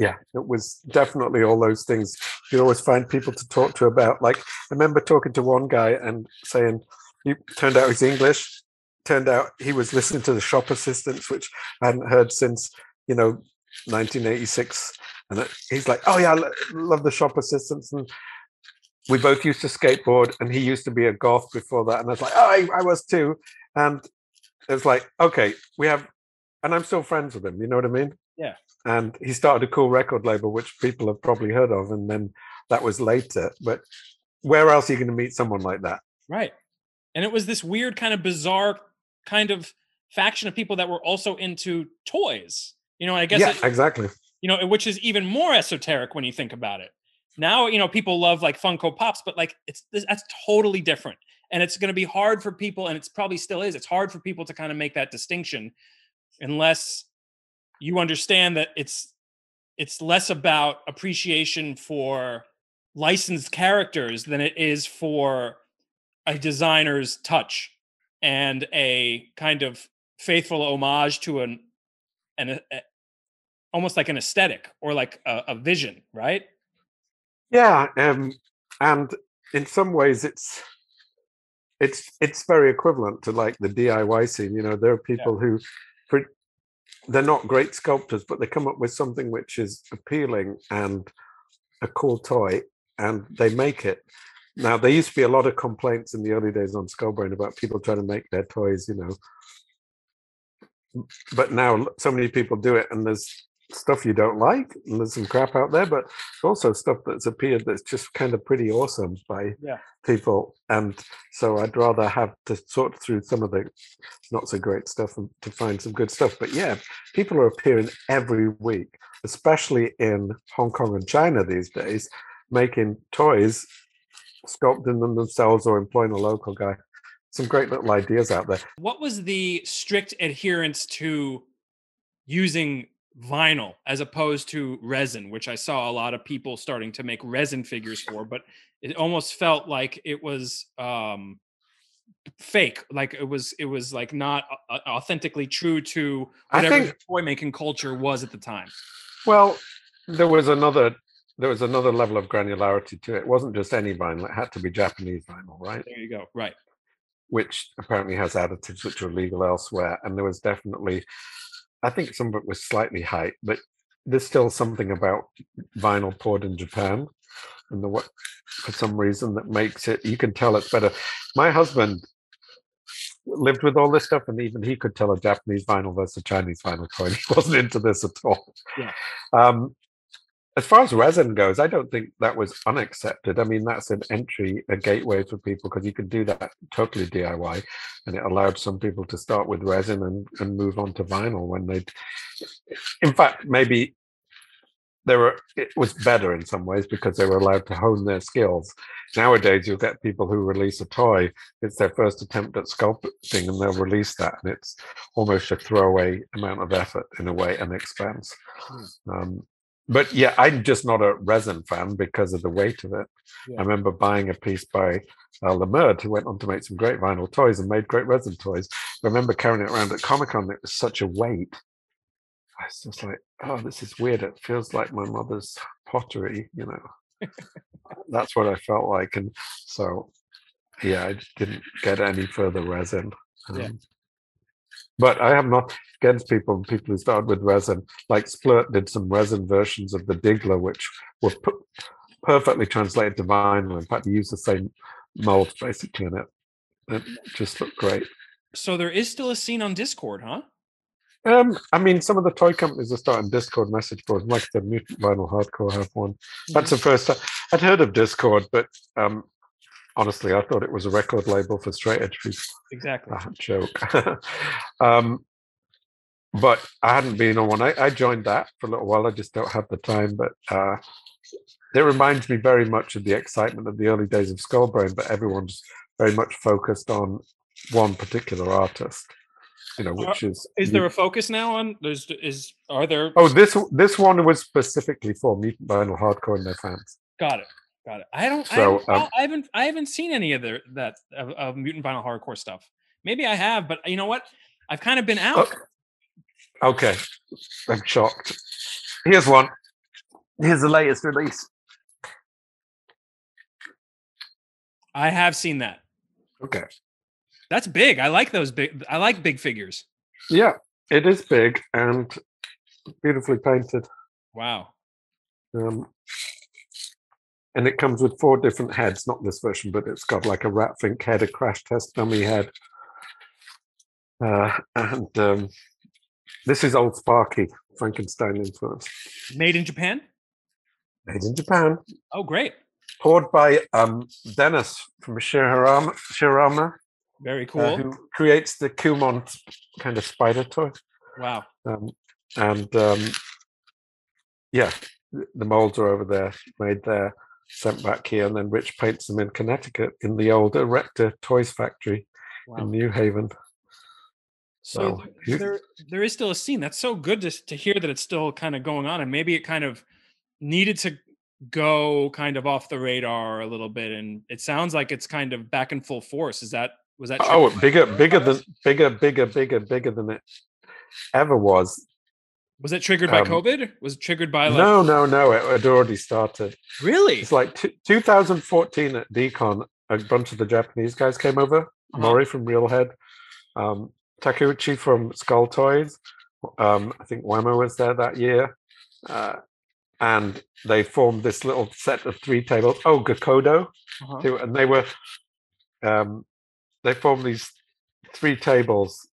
Speaker 2: yeah. It was definitely all those things. You always find people to talk to about like i remember talking to one guy and saying he turned out he's english. Turned out he was listening to the shop assistants which i hadn't heard since you know 1986 and he's like oh yeah i love the shop assistants. And we both used to skateboard and he used to be a goth before that. And i was like oh i, I was too. And it's like okay we have and i'm still friends with him you know what i mean?
Speaker 1: Yeah
Speaker 2: and he started a cool record label which people have probably heard of and then that was later. But where else are you going to meet someone like that?
Speaker 1: Right. And it was this weird kind of bizarre kind of faction of people that were also into toys you know i guess
Speaker 2: yeah
Speaker 1: it,
Speaker 2: exactly.
Speaker 1: you know which is even more esoteric when you think about it. Now you know people love like funko pops but like it's that's totally different. And it's going to be hard for people and it's probably still is it's hard for people to kind of make that distinction unless you understand that it's it's less about appreciation for licensed characters than it is for a designer's touch and a kind of faithful homage to an an a, almost like an aesthetic or like a, a vision right
Speaker 2: yeah um and in some ways it's it's it's very equivalent to like the diy scene you know there are people yeah. who they're not great sculptors but they come up with something which is appealing and a cool toy and they make it. Now there used to be a lot of complaints in the early days on skullbrain about people trying to make their toys you know. But now so many people do it and there's stuff you don't like and there's some crap out there but also stuff that's appeared that's just kind of pretty awesome by
Speaker 1: yeah.
Speaker 2: people and so i'd rather have to sort through some of the not so great stuff to find some good stuff. But yeah people are appearing every week especially in hong kong and china these days making toys sculpting them themselves or employing a local guy. Some great little ideas out there.
Speaker 1: What was the strict adherence to using vinyl as opposed to resin, which I saw a lot of people starting to make resin figures for, but it almost felt like it was um fake like it was it was like not authentically true to whatever think, toy making culture was at the time.
Speaker 2: Well there was another there was another level of granularity to it. It wasn't just any vinyl it had to be japanese vinyl right?
Speaker 1: There you go right.
Speaker 2: Which apparently has additives which are legal elsewhere and there was definitely I think some of it was slightly hype, but there's still something about vinyl poured in Japan and the what for some reason that makes it you can tell it's better. My husband lived with all this stuff and even he could tell a Japanese vinyl versus a Chinese vinyl coin. He wasn't into this at all.
Speaker 1: Yeah.
Speaker 2: Um, as far as resin goes, I don't think that was unaccepted. I mean, that's an entry, a gateway for people because you could do that totally DIY, and it allowed some people to start with resin and, and move on to vinyl when they. In fact, maybe there were it was better in some ways because they were allowed to hone their skills. Nowadays, you'll get people who release a toy; it's their first attempt at sculpting, and they'll release that, and it's almost a throwaway amount of effort in a way and expense. Hmm. Um, but yeah, I'm just not a resin fan because of the weight of it. Yeah. I remember buying a piece by uh, Lemerd, who went on to make some great vinyl toys and made great resin toys. I remember carrying it around at Comic Con. It was such a weight. I was just like, oh, this is weird. It feels like my mother's pottery, you know. That's what I felt like. And so, yeah, I didn't get any further resin. Um,
Speaker 1: yeah.
Speaker 2: But I have not against people people who started with resin. Like Splurt did some resin versions of the Diggler, which were perfectly translated to vinyl. In fact, they used the same mold basically in it. It just looked great.
Speaker 1: So there is still a scene on Discord, huh?
Speaker 2: Um, I mean, some of the toy companies are starting Discord message boards. Like the Mutant Vinyl Hardcore have one. That's the first time I'd heard of Discord, but um, honestly, I thought it was a record label for straight edge people.
Speaker 1: Exactly.
Speaker 2: Ah, joke. um, but I hadn't been on one. I, I joined that for a little while. I just don't have the time, but uh, it reminds me very much of the excitement of the early days of Skullbrain, but everyone's very much focused on one particular artist. You know, which is
Speaker 1: Is there a focus now on there's is are there
Speaker 2: oh this this one was specifically for mutant vinyl hardcore and their fans.
Speaker 1: got it. It. I don't I,
Speaker 2: So,
Speaker 1: haven't,
Speaker 2: um,
Speaker 1: I haven't I haven't seen any of the that of, of mutant vinyl hardcore stuff. Maybe I have, but you know what? I've kind of been out.
Speaker 2: Okay, I'm shocked. Here's one. Here's the latest release.
Speaker 1: I have seen that.
Speaker 2: Okay.
Speaker 1: That's big. I like those big. I like big figures.
Speaker 2: Yeah, it is big and beautifully painted.
Speaker 1: Wow.
Speaker 2: Um, and it comes with four different heads, not this version, but it's got like a rat Ratfink head, a crash test dummy head. Uh, and um, this is old Sparky, Frankenstein influence.
Speaker 1: Made in Japan.
Speaker 2: Made in Japan.
Speaker 1: Oh, great.
Speaker 2: Poured by um, Dennis from Shirama, Shirama
Speaker 1: Very cool.
Speaker 2: uh, who creates the Kumon kind of spider toy.
Speaker 1: wow.
Speaker 2: Um, and um, yeah, the molds are over there, made there, sent back here, and then Rich paints them in Connecticut in the old Erector Toys Factory
Speaker 1: Wow.
Speaker 2: in New Haven.
Speaker 1: So
Speaker 2: So, you-
Speaker 1: there, there is still a scene. That's so good to to hear that it's still kind of going on, and maybe it kind of needed to go kind of off the radar a little bit. And it sounds like it's kind of back in full force. Is that was that?
Speaker 2: Oh, bigger, bigger than bigger, bigger, bigger, bigger than it ever was.
Speaker 1: Was it triggered by
Speaker 2: um,
Speaker 1: COVID? Was it triggered by like?
Speaker 2: No, no, no, it had already started.
Speaker 1: really.
Speaker 2: It's like t- 2014 at Decon, a bunch of the Japanese guys came over.
Speaker 1: Uh-huh.
Speaker 2: Mori from Realhead, um, Takeuchi from Skull Toys. Um, I think Whammo was there that year. Uh, and they formed this little set of three tables. Oh, Gakodo,
Speaker 1: Uh-huh.
Speaker 2: too. And they were, um, they formed these three tables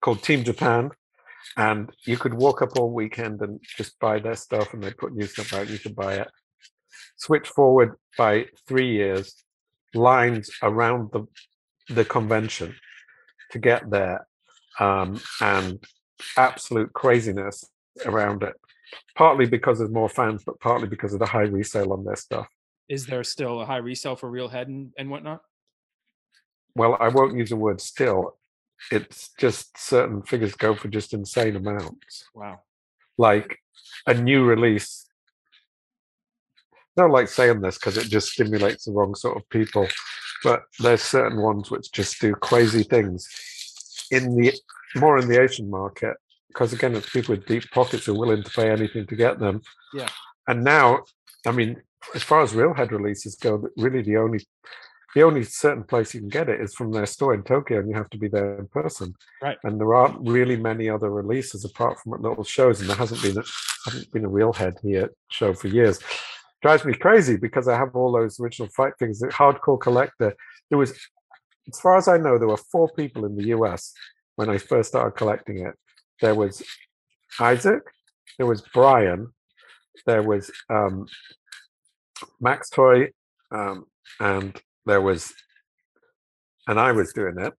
Speaker 2: called Team Japan. And you could walk up all weekend and just buy their stuff, and they put new stuff out. You could buy it. Switch forward by three years, lines around the the convention to get there, um, and absolute craziness around it. Partly because there's more fans, but partly because of the high resale on their stuff.
Speaker 1: Is there still a high resale for Realhead and, and whatnot?
Speaker 2: Well, I won't use the word still. It's just certain figures go for just insane amounts.
Speaker 1: Wow.
Speaker 2: like a new release. I don't like saying this because it just stimulates the wrong sort of people, but there's certain ones which just do crazy things in the more in the Asian market because again, it's people with deep pockets who are willing to pay anything to get them.
Speaker 1: Yeah.
Speaker 2: And now, I mean, as far as Realhead releases go, really the only the only certain place you can get it is from their store in Tokyo, and you have to be there in person.
Speaker 1: Right.
Speaker 2: And there aren't really many other releases apart from at little shows, and there hasn't been a, hasn't been a Realhead here show for years. Drives me crazy because I have all those original fight figures. The hardcore collector. There was, as far as I know, there were four people in the US when I first started collecting it. There was Isaac, there was Brian, there was um, Max Toy, um, and there was, and I was doing it,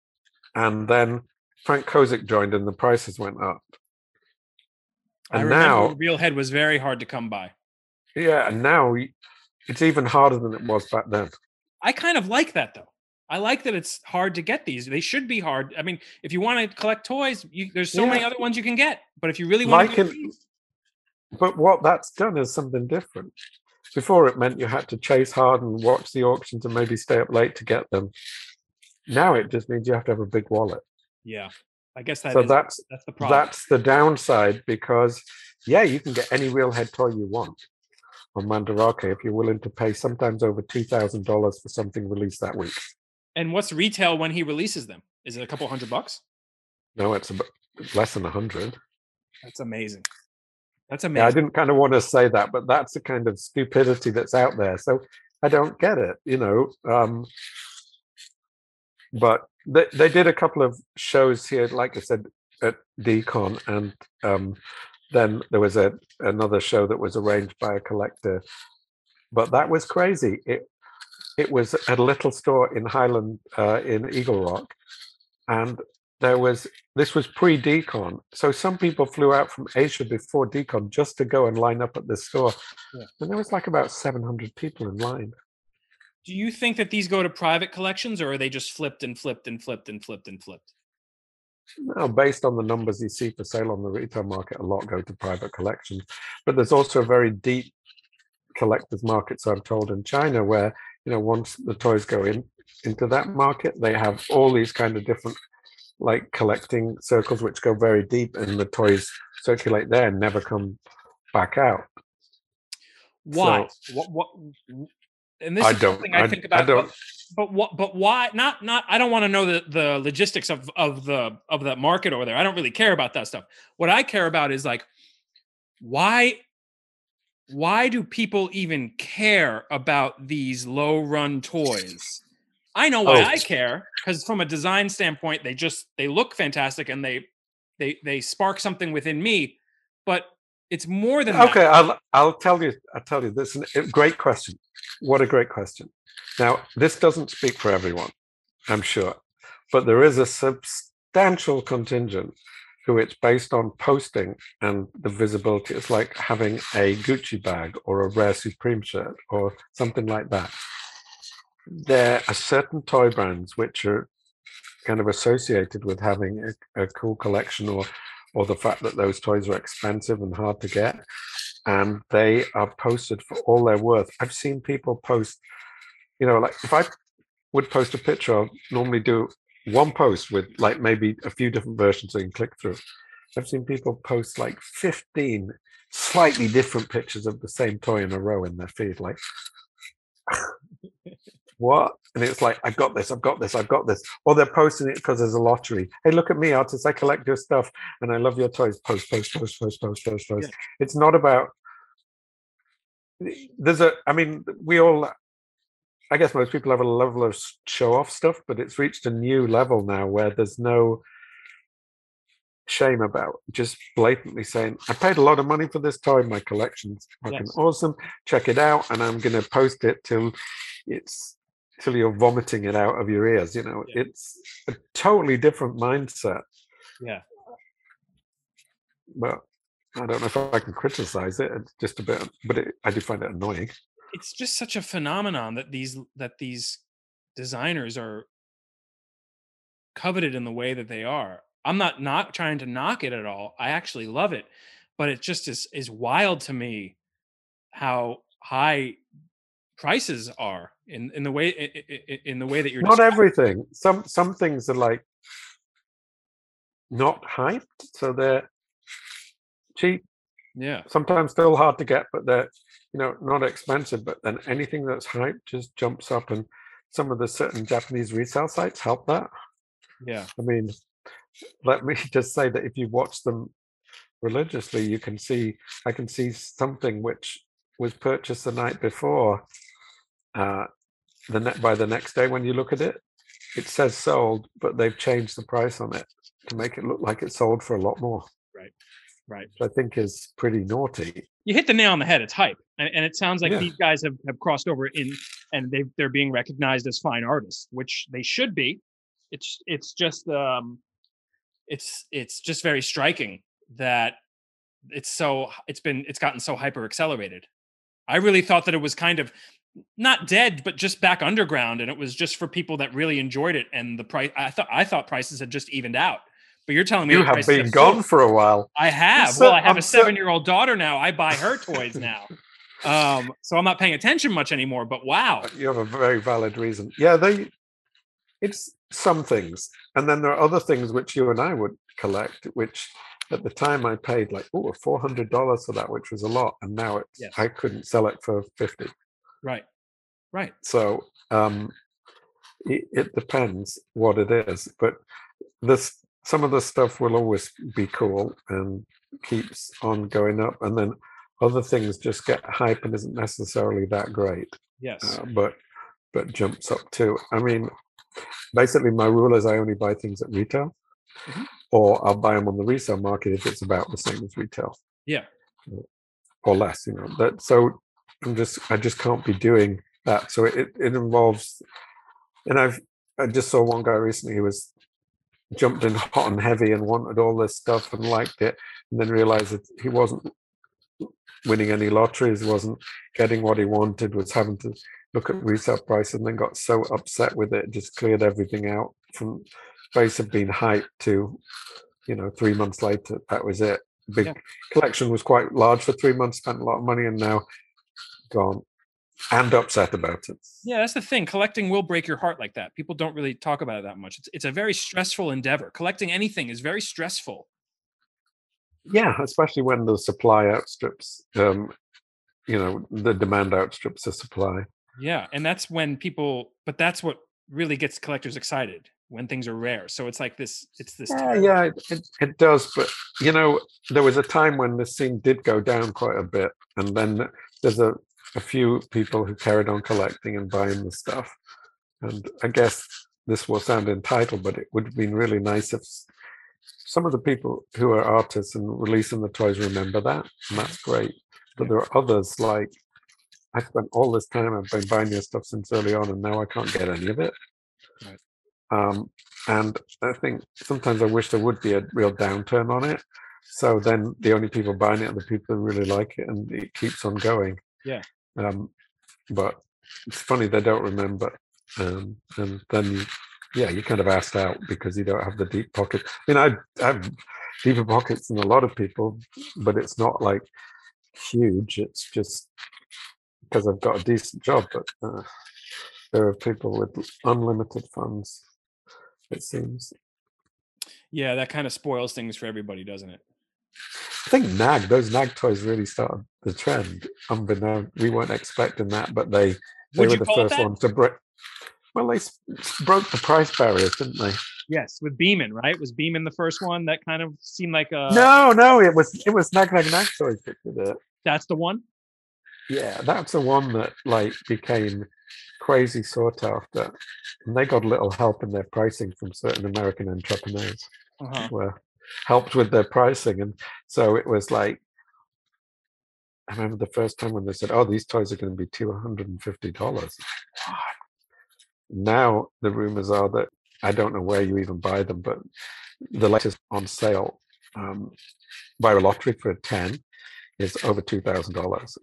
Speaker 2: and then Frank Kozik joined, and the prices went up. And now,
Speaker 1: Realhead was very hard to come by.
Speaker 2: yeah, and now it's even harder than it was back then.
Speaker 1: I kind of like that though. I like that it's hard to get these. They should be hard. I mean, if you want to collect toys, you, there's so many other ones you can get. But if you really want
Speaker 2: Like
Speaker 1: to,
Speaker 2: in- But what that's done is something different. Before it meant you had to chase hard and watch the auctions and maybe stay up late to get them. Now it just means you have to have a big wallet.
Speaker 1: yeah, I guess that
Speaker 2: so
Speaker 1: is-
Speaker 2: that's
Speaker 1: that's the problem.
Speaker 2: that's the downside because yeah, you can get any Realhead toy you want on Mandarake if you're willing to pay sometimes over two thousand dollars for something released that week.
Speaker 1: and what's retail when he releases them? Is it a couple hundred bucks?
Speaker 2: No, it's about less than a hundred.
Speaker 1: That's amazing. That's
Speaker 2: Yeah, I didn't kind of want to say that, but that's the kind of stupidity that's out there. So I don't get it, you know. Um, but they, they did a couple of shows here, like I said, at Decon, and um, then there was a another show that was arranged by a collector. But that was crazy. It it was at a little store in Highland uh, in Eagle Rock, and there was this was pre decon so some people flew out from asia before decon just to go and line up at this store
Speaker 1: Yeah.
Speaker 2: and there was like about 700 people in line
Speaker 1: Do you think that these go to private collections or are they just flipped and flipped and flipped and flipped and flipped?
Speaker 2: now based on the numbers you see for sale on the retail market a lot go to private collections but there's also a very deep collectors market so i'm told in china where you know once the toys go in into that market they have all these kind of different like collecting circles which go very deep and the toys circulate there and never come back out
Speaker 1: Why? what what and this
Speaker 2: I
Speaker 1: is
Speaker 2: don't-
Speaker 1: something I,
Speaker 2: I-
Speaker 1: think
Speaker 2: I
Speaker 1: about
Speaker 2: don't-
Speaker 1: but, but what but why not not I don't want to know the, the logistics of of the of that market over there. I don't really care about that stuff. What I care about is like why why do people even care about these low run toys? I know why
Speaker 2: Oh.
Speaker 1: I care because from a design standpoint, they just they look fantastic and they they they spark something within me. But it's more than that.
Speaker 2: okay i'll i'll tell you i'll tell you this is a great question what a great question now this doesn't speak for everyone i'm sure but there is a substantial contingent who it's based on posting and the visibility it's like having a gucci bag or a rare supreme shirt or something like that there are certain toy brands which are kind of associated with having a, a cool collection or or the fact that those toys are expensive and hard to get and they are posted for all they're worth. I've seen people post you know like if i would post a picture i'll normally do one post with like maybe a few different versions so you can click through. I've seen people post like 15 slightly different pictures of the same toy in a row in their feed like what? And it's like i've got this i've got this i've got this. Or they're posting it because there's a lottery. Hey look at me artists i collect your stuff and i love your toys. Post post post post post post post. It's not about there's a i mean we all i guess most people have a level of show off stuff but it's reached a new level now where there's no shame about just blatantly saying i paid a lot of money for this toy my collection's fucking
Speaker 1: Yes.
Speaker 2: awesome check it out and i'm going to post it till it's till you're vomiting it out of your ears you know
Speaker 1: Yeah.
Speaker 2: it's a totally different mindset
Speaker 1: Yeah.
Speaker 2: but i don't know if i can criticize it it's just a bit but it, i do find it annoying
Speaker 1: it's just such a phenomenon that these that these designers are coveted in the way that they are. I'm not not trying to knock it at all. I actually love it, but it just is is wild to me how high prices are in in the way in the way that you're
Speaker 2: not
Speaker 1: describing.
Speaker 2: everything. Some some things are like not hyped so they're cheap
Speaker 1: yeah.
Speaker 2: sometimes still hard to get but they're you know not expensive but then anything that's hyped just jumps up and some of the certain japanese resale sites help that.
Speaker 1: Yeah.
Speaker 2: I mean let me just say that if you watch them religiously you can see i can see something which was purchased the night before uh the net by the next day when you look at it it says sold but they've changed the price on it to make it look like it sold for a lot more
Speaker 1: right Right.
Speaker 2: which i think is pretty naughty
Speaker 1: you hit the nail on the head it's hype and, and it sounds like
Speaker 2: Yeah.
Speaker 1: these guys have, have crossed over in and they they're being recognized as fine artists which they should be it's it's just um it's it's just very striking that it's so it's been it's gotten so hyper accelerated i really thought that it was kind of not dead but just back underground and it was just for people that really enjoyed it and the price i thought i thought prices had just evened out but you're telling me
Speaker 2: you have been
Speaker 1: soared.
Speaker 2: gone for a while
Speaker 1: I have.
Speaker 2: so-
Speaker 1: well, I have
Speaker 2: I'm
Speaker 1: a seven-year-old daughter now. I buy her toys now, um, so I'm not paying attention much anymore. But wow,
Speaker 2: you have a very valid reason yeah they it's some things and then there are other things which you and i would collect which at the time i paid like oh $400 for that which was a lot and now it's
Speaker 1: Yes.
Speaker 2: i couldn't sell it for 50
Speaker 1: right, right,
Speaker 2: so um it, it depends what it is but this some of the stuff will always be cool and keeps on going up and then other things just get hype and isn't necessarily that great
Speaker 1: yes,
Speaker 2: uh, but but jumps up too. I mean, basically, my rule is I only buy things at retail,
Speaker 1: Mhm.
Speaker 2: Or I'll buy them on the resale market if it's about the same as retail.
Speaker 1: Yeah.
Speaker 2: Uh, or less. You know that. So I'm just I just can't be doing that. So it it involves, and I've I just saw one guy recently who was jumped in hot and heavy and wanted all this stuff and liked it, and then realized that he wasn't winning any lotteries, wasn't getting what he wanted, was having to look at resale price, and then got so upset with it, just cleared everything out from space had been hyped to, you know, three months later, that was it. Big yeah. collection was quite large for three months, spent a lot of money, and now gone and upset about it.
Speaker 1: Yeah, that's the thing. Collecting will break your heart like that. People don't really talk about it that much. It's, it's a very stressful endeavor. Collecting anything is very stressful.
Speaker 2: Yeah, especially when the supply outstrips, um, you know, the demand outstrips the supply.
Speaker 1: Yeah, and that's when people, but that's what really gets collectors excited when things are rare. So it's like this. It's this.
Speaker 2: Yeah, yeah, it, it does. But you know, there was a time when the scene did go down quite a bit, and then there's a a few people who carried on collecting and buying the stuff. And I guess this will sound entitled, but it would have been really nice if some of the people who are artists and releasing the toys remember that, and that's great. But there are others like I spent all this time I've been buying your stuff since early on, and now I can't get any of it. Right. Um, and I think sometimes I wish there would be a real downturn on it. So then the only people buying it are the people who really like it, and it keeps on going.
Speaker 1: Yeah.
Speaker 2: Um, but it's funny they don't remember, um, and then you, yeah, you kind of asked out because you don't have the deep pocket. I mean, I have deeper pockets than a lot of people, but it's not like huge. It's just because I've got a decent job, but uh, there are people with unlimited funds. It seems.
Speaker 1: Yeah, that kind of spoils things for everybody, doesn't it?
Speaker 2: I think Nag, those Nag toys really started the trend. Unbeknown, we weren't expecting that, but they they Would were the first ones to break. Well, they broke the price barriers, didn't they?
Speaker 1: Yes, with Beeman, right? Was Beeman the first one that kind of seemed like a?
Speaker 2: No, no, it was it was Nag Nag Nag toys that did it.
Speaker 1: That's the one.
Speaker 2: Yeah, that's the one that like became crazy sought after, and they got a little help in their pricing from certain American entrepreneurs. Uh-huh. Where helped with their pricing. And so it was like, I remember the first time when they said, "Oh, these toys are going to be two hundred and fifty dollars." Now the rumors are that I don't know where you even buy them, but the latest on sale um, by a lottery for a ten is over two thousand dollars,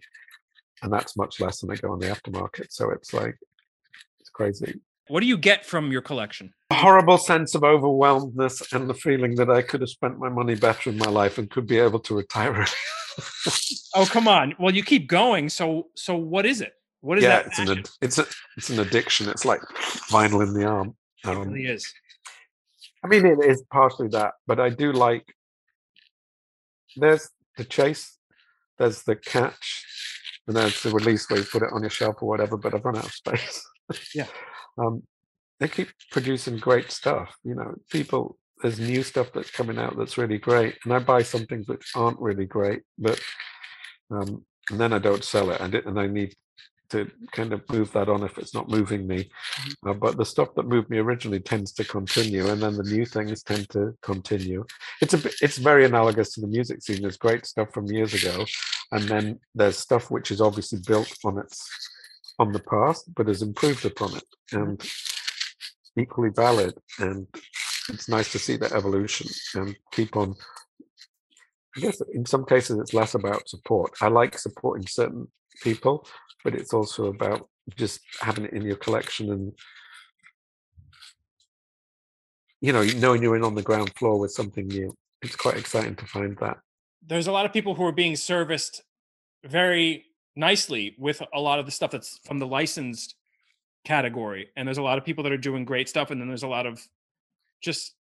Speaker 2: and that's much less than they go on the aftermarket. So it's like it's crazy.
Speaker 1: What do you get from your collection?
Speaker 2: A horrible sense of overwhelmedness and the feeling that I could have spent my money better in my life and could be able to retire.
Speaker 1: oh come on! Well, you keep going. So, so what is it? What is it?
Speaker 2: yeah,
Speaker 1: that?
Speaker 2: it's an it's a it's an addiction. It's like vinyl in the arm.
Speaker 1: Um, it really is.
Speaker 2: I mean, it is partially that, but I do like. There's the chase, there's the catch, and there's the release where you put it on your shelf or whatever. But I've run out of space.
Speaker 1: yeah
Speaker 2: um, they keep producing great stuff. You know, people there's new stuff that's coming out that's really great, and I buy some things which aren't really great, but um, and then I don't sell it, and it, and I need to kind of move that on if it's not moving me. Mm-hmm. Uh, but the stuff that moved me originally tends to continue, and then the new things tend to continue. It's a bit, it's very analogous to the music scene. There's great stuff from years ago, and then there's stuff which is obviously built on its on the past, but has improved upon it and equally valid. And it's nice to see that evolution and keep on. I guess in some cases it's less about support. I like supporting certain people, but it's also about just having it in your collection and you know knowing you're in on the ground floor with something new. It's quite exciting to find that.
Speaker 1: There's a lot of people who are being serviced very nicely with a lot of the stuff that's from the licensed category and there's a lot of people that are doing great stuff and then there's a lot of just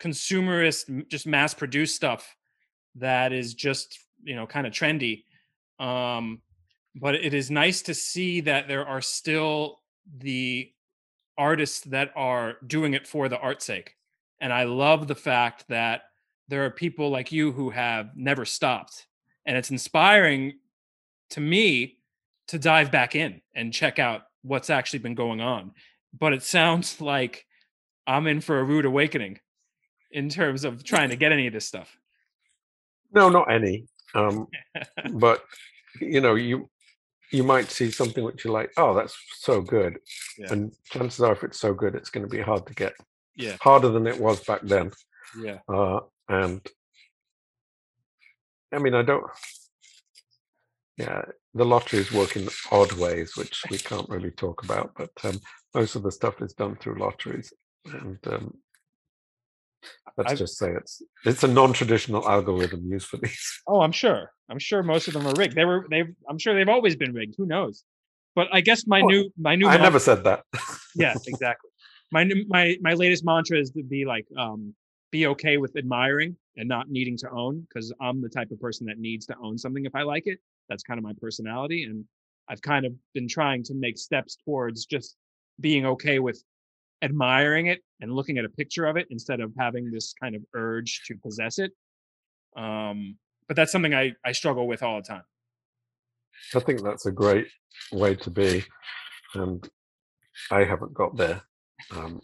Speaker 1: consumerist just mass produced stuff that is just you know kind of trendy um but it is nice to see that there are still the artists that are doing it for the art's sake and i love the fact that there are people like you who have never stopped and it's inspiring to me to dive back in and check out what's actually been going on. But it sounds like I'm in for a rude awakening in terms of trying to get any of this stuff.
Speaker 2: No, not any. Um, but you know, you you might see something which you're like, oh, that's so good, yeah. and chances are, if it's so good, it's going to be hard to get
Speaker 1: Yeah.
Speaker 2: harder than it was back then.
Speaker 1: Yeah.
Speaker 2: Uh, and I mean, I don't. Yeah, the lotteries work in odd ways, which we can't really talk about. But um, most of the stuff is done through lotteries, and um, let's
Speaker 1: I've-
Speaker 2: just say it's it's a non-traditional algorithm used for these.
Speaker 1: Oh, I'm sure. I'm sure most of them are rigged. They were. They. I'm sure they've always been rigged. Who knows? But I guess my
Speaker 2: Well,
Speaker 1: new my new
Speaker 2: I
Speaker 1: mantra-
Speaker 2: never said that.
Speaker 1: yeah exactly my new- my my latest mantra is to be like um be okay with admiring and not needing to own because i'm the type of person that needs to own something if i like it that's kind of my personality and i've kind of been trying to make steps towards just being okay with admiring it and looking at a picture of it instead of having this kind of urge to possess it um but that's something i i struggle with all the time
Speaker 2: I think that's a great way to be, and I haven't got there. Um,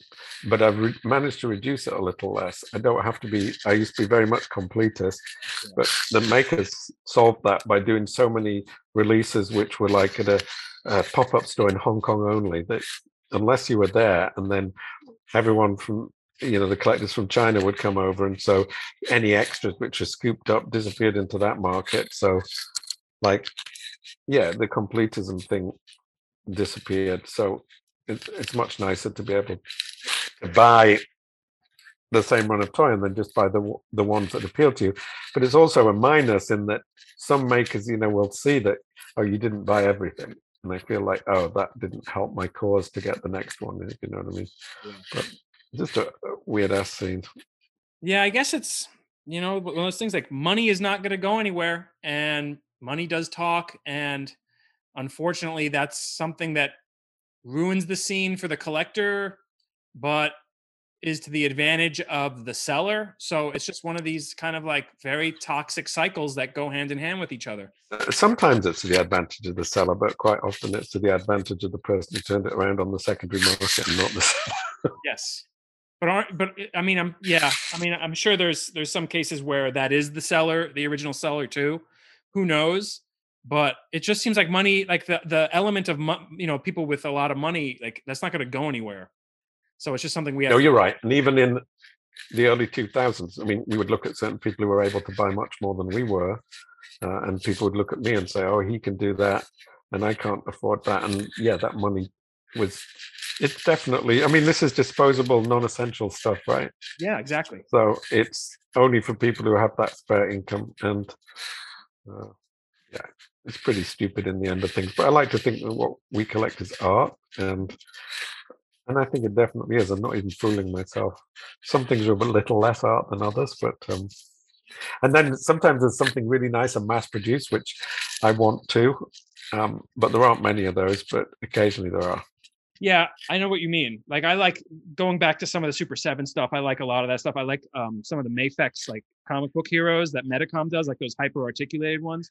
Speaker 2: but I've re- managed to reduce it a little less. I don't have to be. I used to be very much completist,
Speaker 1: Yeah.
Speaker 2: but the makers solved that by doing so many releases, which were like at a, a pop-up store in Hong Kong only. That unless you were there, and then everyone from you know the collectors from China would come over, and so any extras which are scooped up disappeared into that market. So, like, yeah, the completism thing disappeared. So it's it's much nicer to be able to buy the same run of toy and then just buy the the ones that appeal to you. But it's also a minus in that some makers, you know, will see that oh, you didn't buy everything, and I feel like oh, that didn't help my cause to get the next one. If you know what I mean.
Speaker 1: Yeah.
Speaker 2: But just a, a weird ass scene.
Speaker 1: Yeah, I guess it's you know one of those things like money is not going to go anywhere, and money does talk, and unfortunately, that's something that ruins the scene for the collector, but is to the advantage of the seller. So it's just one of these kind of like very toxic cycles that go hand in hand with each other.
Speaker 2: Uh, Sometimes it's to the advantage of the seller, but quite often it's to the advantage of the person who turned it around on the secondary market and not the seller.
Speaker 1: Yes. But aren't but uh, I mean I'm yeah, I mean I'm sure there's there's some cases where that is the seller, the original seller too. Who knows? But it just seems like money like the the element of you know people with a lot of money like that's not going to go anywhere. So it's just something we have
Speaker 2: No, you're right. And even in the early 2000s, I mean, we would look at certain people who were able to buy much more than we were, uh, and people would look at me and say, "Oh, he can do that, and I can't afford that." And yeah, that money was. It's definitely. I mean, this is disposable, non-essential stuff, right?
Speaker 1: Yeah, exactly.
Speaker 2: So it's only for people who have that spare income, and uh, yeah, it's pretty stupid in the end of things. But I like to think that what we collect is art, and and I think it definitely is. I'm not even fooling myself. Some things are a little less art than others, but um, and then sometimes there's something really nice and mass produced, which I want to, Um, but there aren't many of those, but occasionally there are.
Speaker 1: Yeah, I know what you mean. Like I like going back to some of the Super 7 stuff. I like a lot of that stuff. I like um some of the Mafex like comic book heroes that Medicom does, like those hyper articulated ones.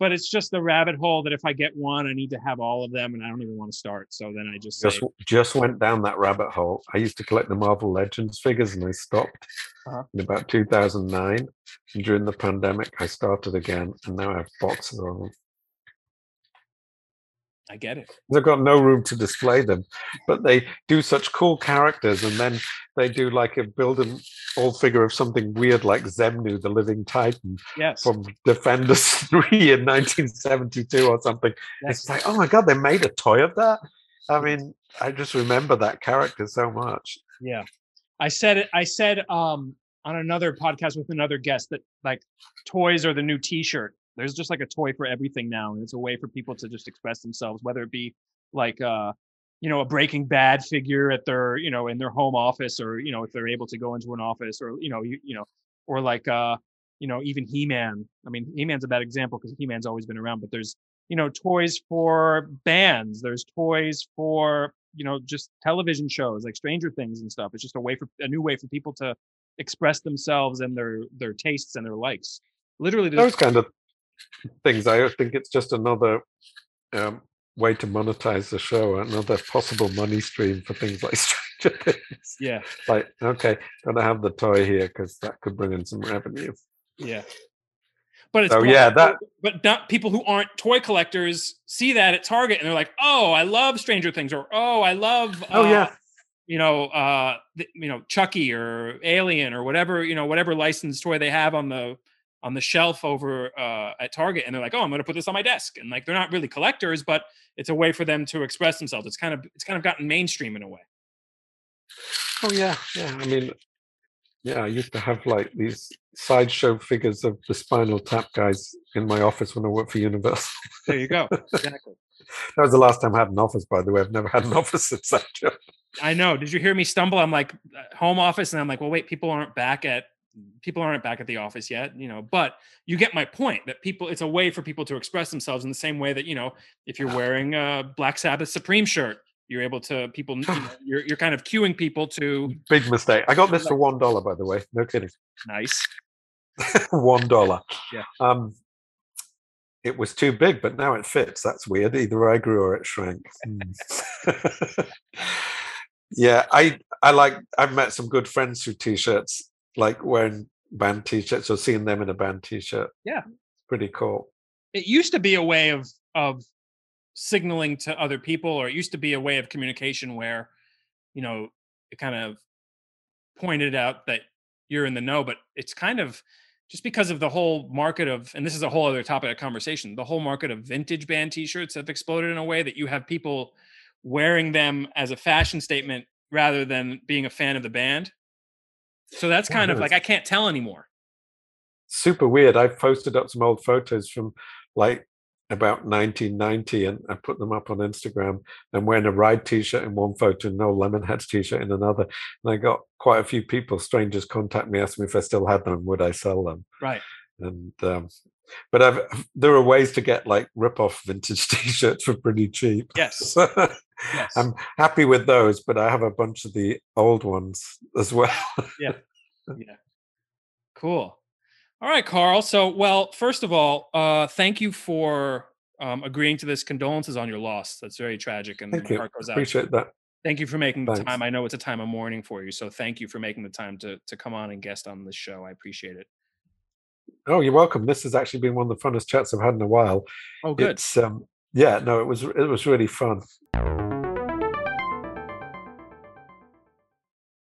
Speaker 1: But it's just the rabbit hole that if I get one, I need to have all of them and I don't even want to start. So then I just say,
Speaker 2: Just just went down that rabbit hole. I used to collect the Marvel Legends figures, and I stopped
Speaker 1: Uh-huh.
Speaker 2: in about 2009. And during the pandemic, I started again, and now I have boxes of them.
Speaker 1: I get it.
Speaker 2: They've got no room to display them, but they do such cool characters, and then they do like a build an all figure of something weird like Xemnu, the Living Titan
Speaker 1: Yes.
Speaker 2: from Defenders 3 in 1972 or something.
Speaker 1: yes.
Speaker 2: It's like, oh my god, they made a toy of that. I mean, I just remember that character so much.
Speaker 1: Yeah. I said it I said um on another podcast with another guest that like toys are the new t-shirt. There's just like a toy for everything now and it's a way for people to just express themselves whether it be like uh you know a breaking bad figure at their you know in their home office or you know if they're able to go into an office or you know you, you know or like uh you know even He-Man. I mean He-Man's a bad example because He-Man's always been around but there's you know toys for bands there's toys for you know just television shows like stranger things and stuff it's just a way for a new way for people to express themselves and their their tastes and their likes literally
Speaker 2: Those kind of things. I think it's just another um, way to monetize the show, another possible money stream for things like Stranger Things.
Speaker 1: yeah
Speaker 2: Like, okay, gotta have the toy here because that could bring in some revenue.
Speaker 1: yeah but it's
Speaker 2: So,
Speaker 1: cool.
Speaker 2: yeah, that-
Speaker 1: but not people who aren't toy collectors see that at target and they're like oh i love stranger things or oh i love
Speaker 2: Oh,
Speaker 1: uh,
Speaker 2: yeah.
Speaker 1: you know, uh, you know, Chucky or Alien or whatever, you know, whatever licensed toy they have on the on the shelf over uh, at Target, and they're like, "Oh, I'm going to put this on my desk," and like they're not really collectors, but it's a way for them to express themselves. It's kind of it's kind of gotten mainstream in a way.
Speaker 2: Oh yeah, yeah. I mean, yeah, I used to have like these sideshow figures of the Spinal Tap guys in my office when I worked for Universal.
Speaker 1: There you go. Exactly.
Speaker 2: that was the last time I had an office, by the way. I've never had an office since that job.
Speaker 1: I know. Did you hear me stumble? I'm like home office, and I'm like, well, wait, people aren't back at people aren't back at the office yet, you know. But you get my point that people, it's a way for people to express themselves in the same way that you know, if you're wearing a Black Sabbath Supreme shirt, you're able to people you know, you're, you're kind of cueing people to
Speaker 2: big mistake. I got this for one dollar by the way. No kidding.
Speaker 1: Nice.
Speaker 2: One dollar.
Speaker 1: Yeah.
Speaker 2: Um it was too big but now it fits. That's weird. Either i grew or it shrank. Hmm. yeah i i like i've met some good friends through t-shirts like wearing band t-shirts or seeing them in a band t-shirt.
Speaker 1: Yeah.
Speaker 2: Pretty cool.
Speaker 1: It used to be a way of of signaling to other people or it used to be a way of communication where you know it kind of pointed out that you're in the know but it's kind of just because of the whole market of and this is a whole other topic of conversation the whole market of vintage band t-shirts have exploded in a way that you have people wearing them as a fashion statement rather than being a fan of the band so that's kind of like i can't tell anymore
Speaker 2: super weird i've posted up some old photos from like about 1990 and I put them up on Instagram and wearing a ride t-shirt in one photo and no Lemonheads t-shirt in another. And I got quite a few people, strangers contact me, asking me if I still had them, would I sell them?
Speaker 1: Right.
Speaker 2: And um, but I've there are ways to get like rip-off vintage t-shirts for pretty cheap.
Speaker 1: Yes.
Speaker 2: yes. I'm happy with those, but I have a bunch of the old ones as well.
Speaker 1: yeah. Yeah. Cool. All right, Carl. So, well, first of all, uh, thank you for um, agreeing to this. Condolences on your loss. That's very tragic, and
Speaker 2: thank you.
Speaker 1: heart goes
Speaker 2: out. Appreciate that.
Speaker 1: Thank you for making the time. I know it's a time of mourning for you, so thank you for making the time to to come on and guest on this show. I appreciate it.
Speaker 2: Oh, you're welcome. This has actually been one of the funnest chats I've had in a while.
Speaker 1: Oh, good.
Speaker 2: It's um, yeah, no, it was it was really fun.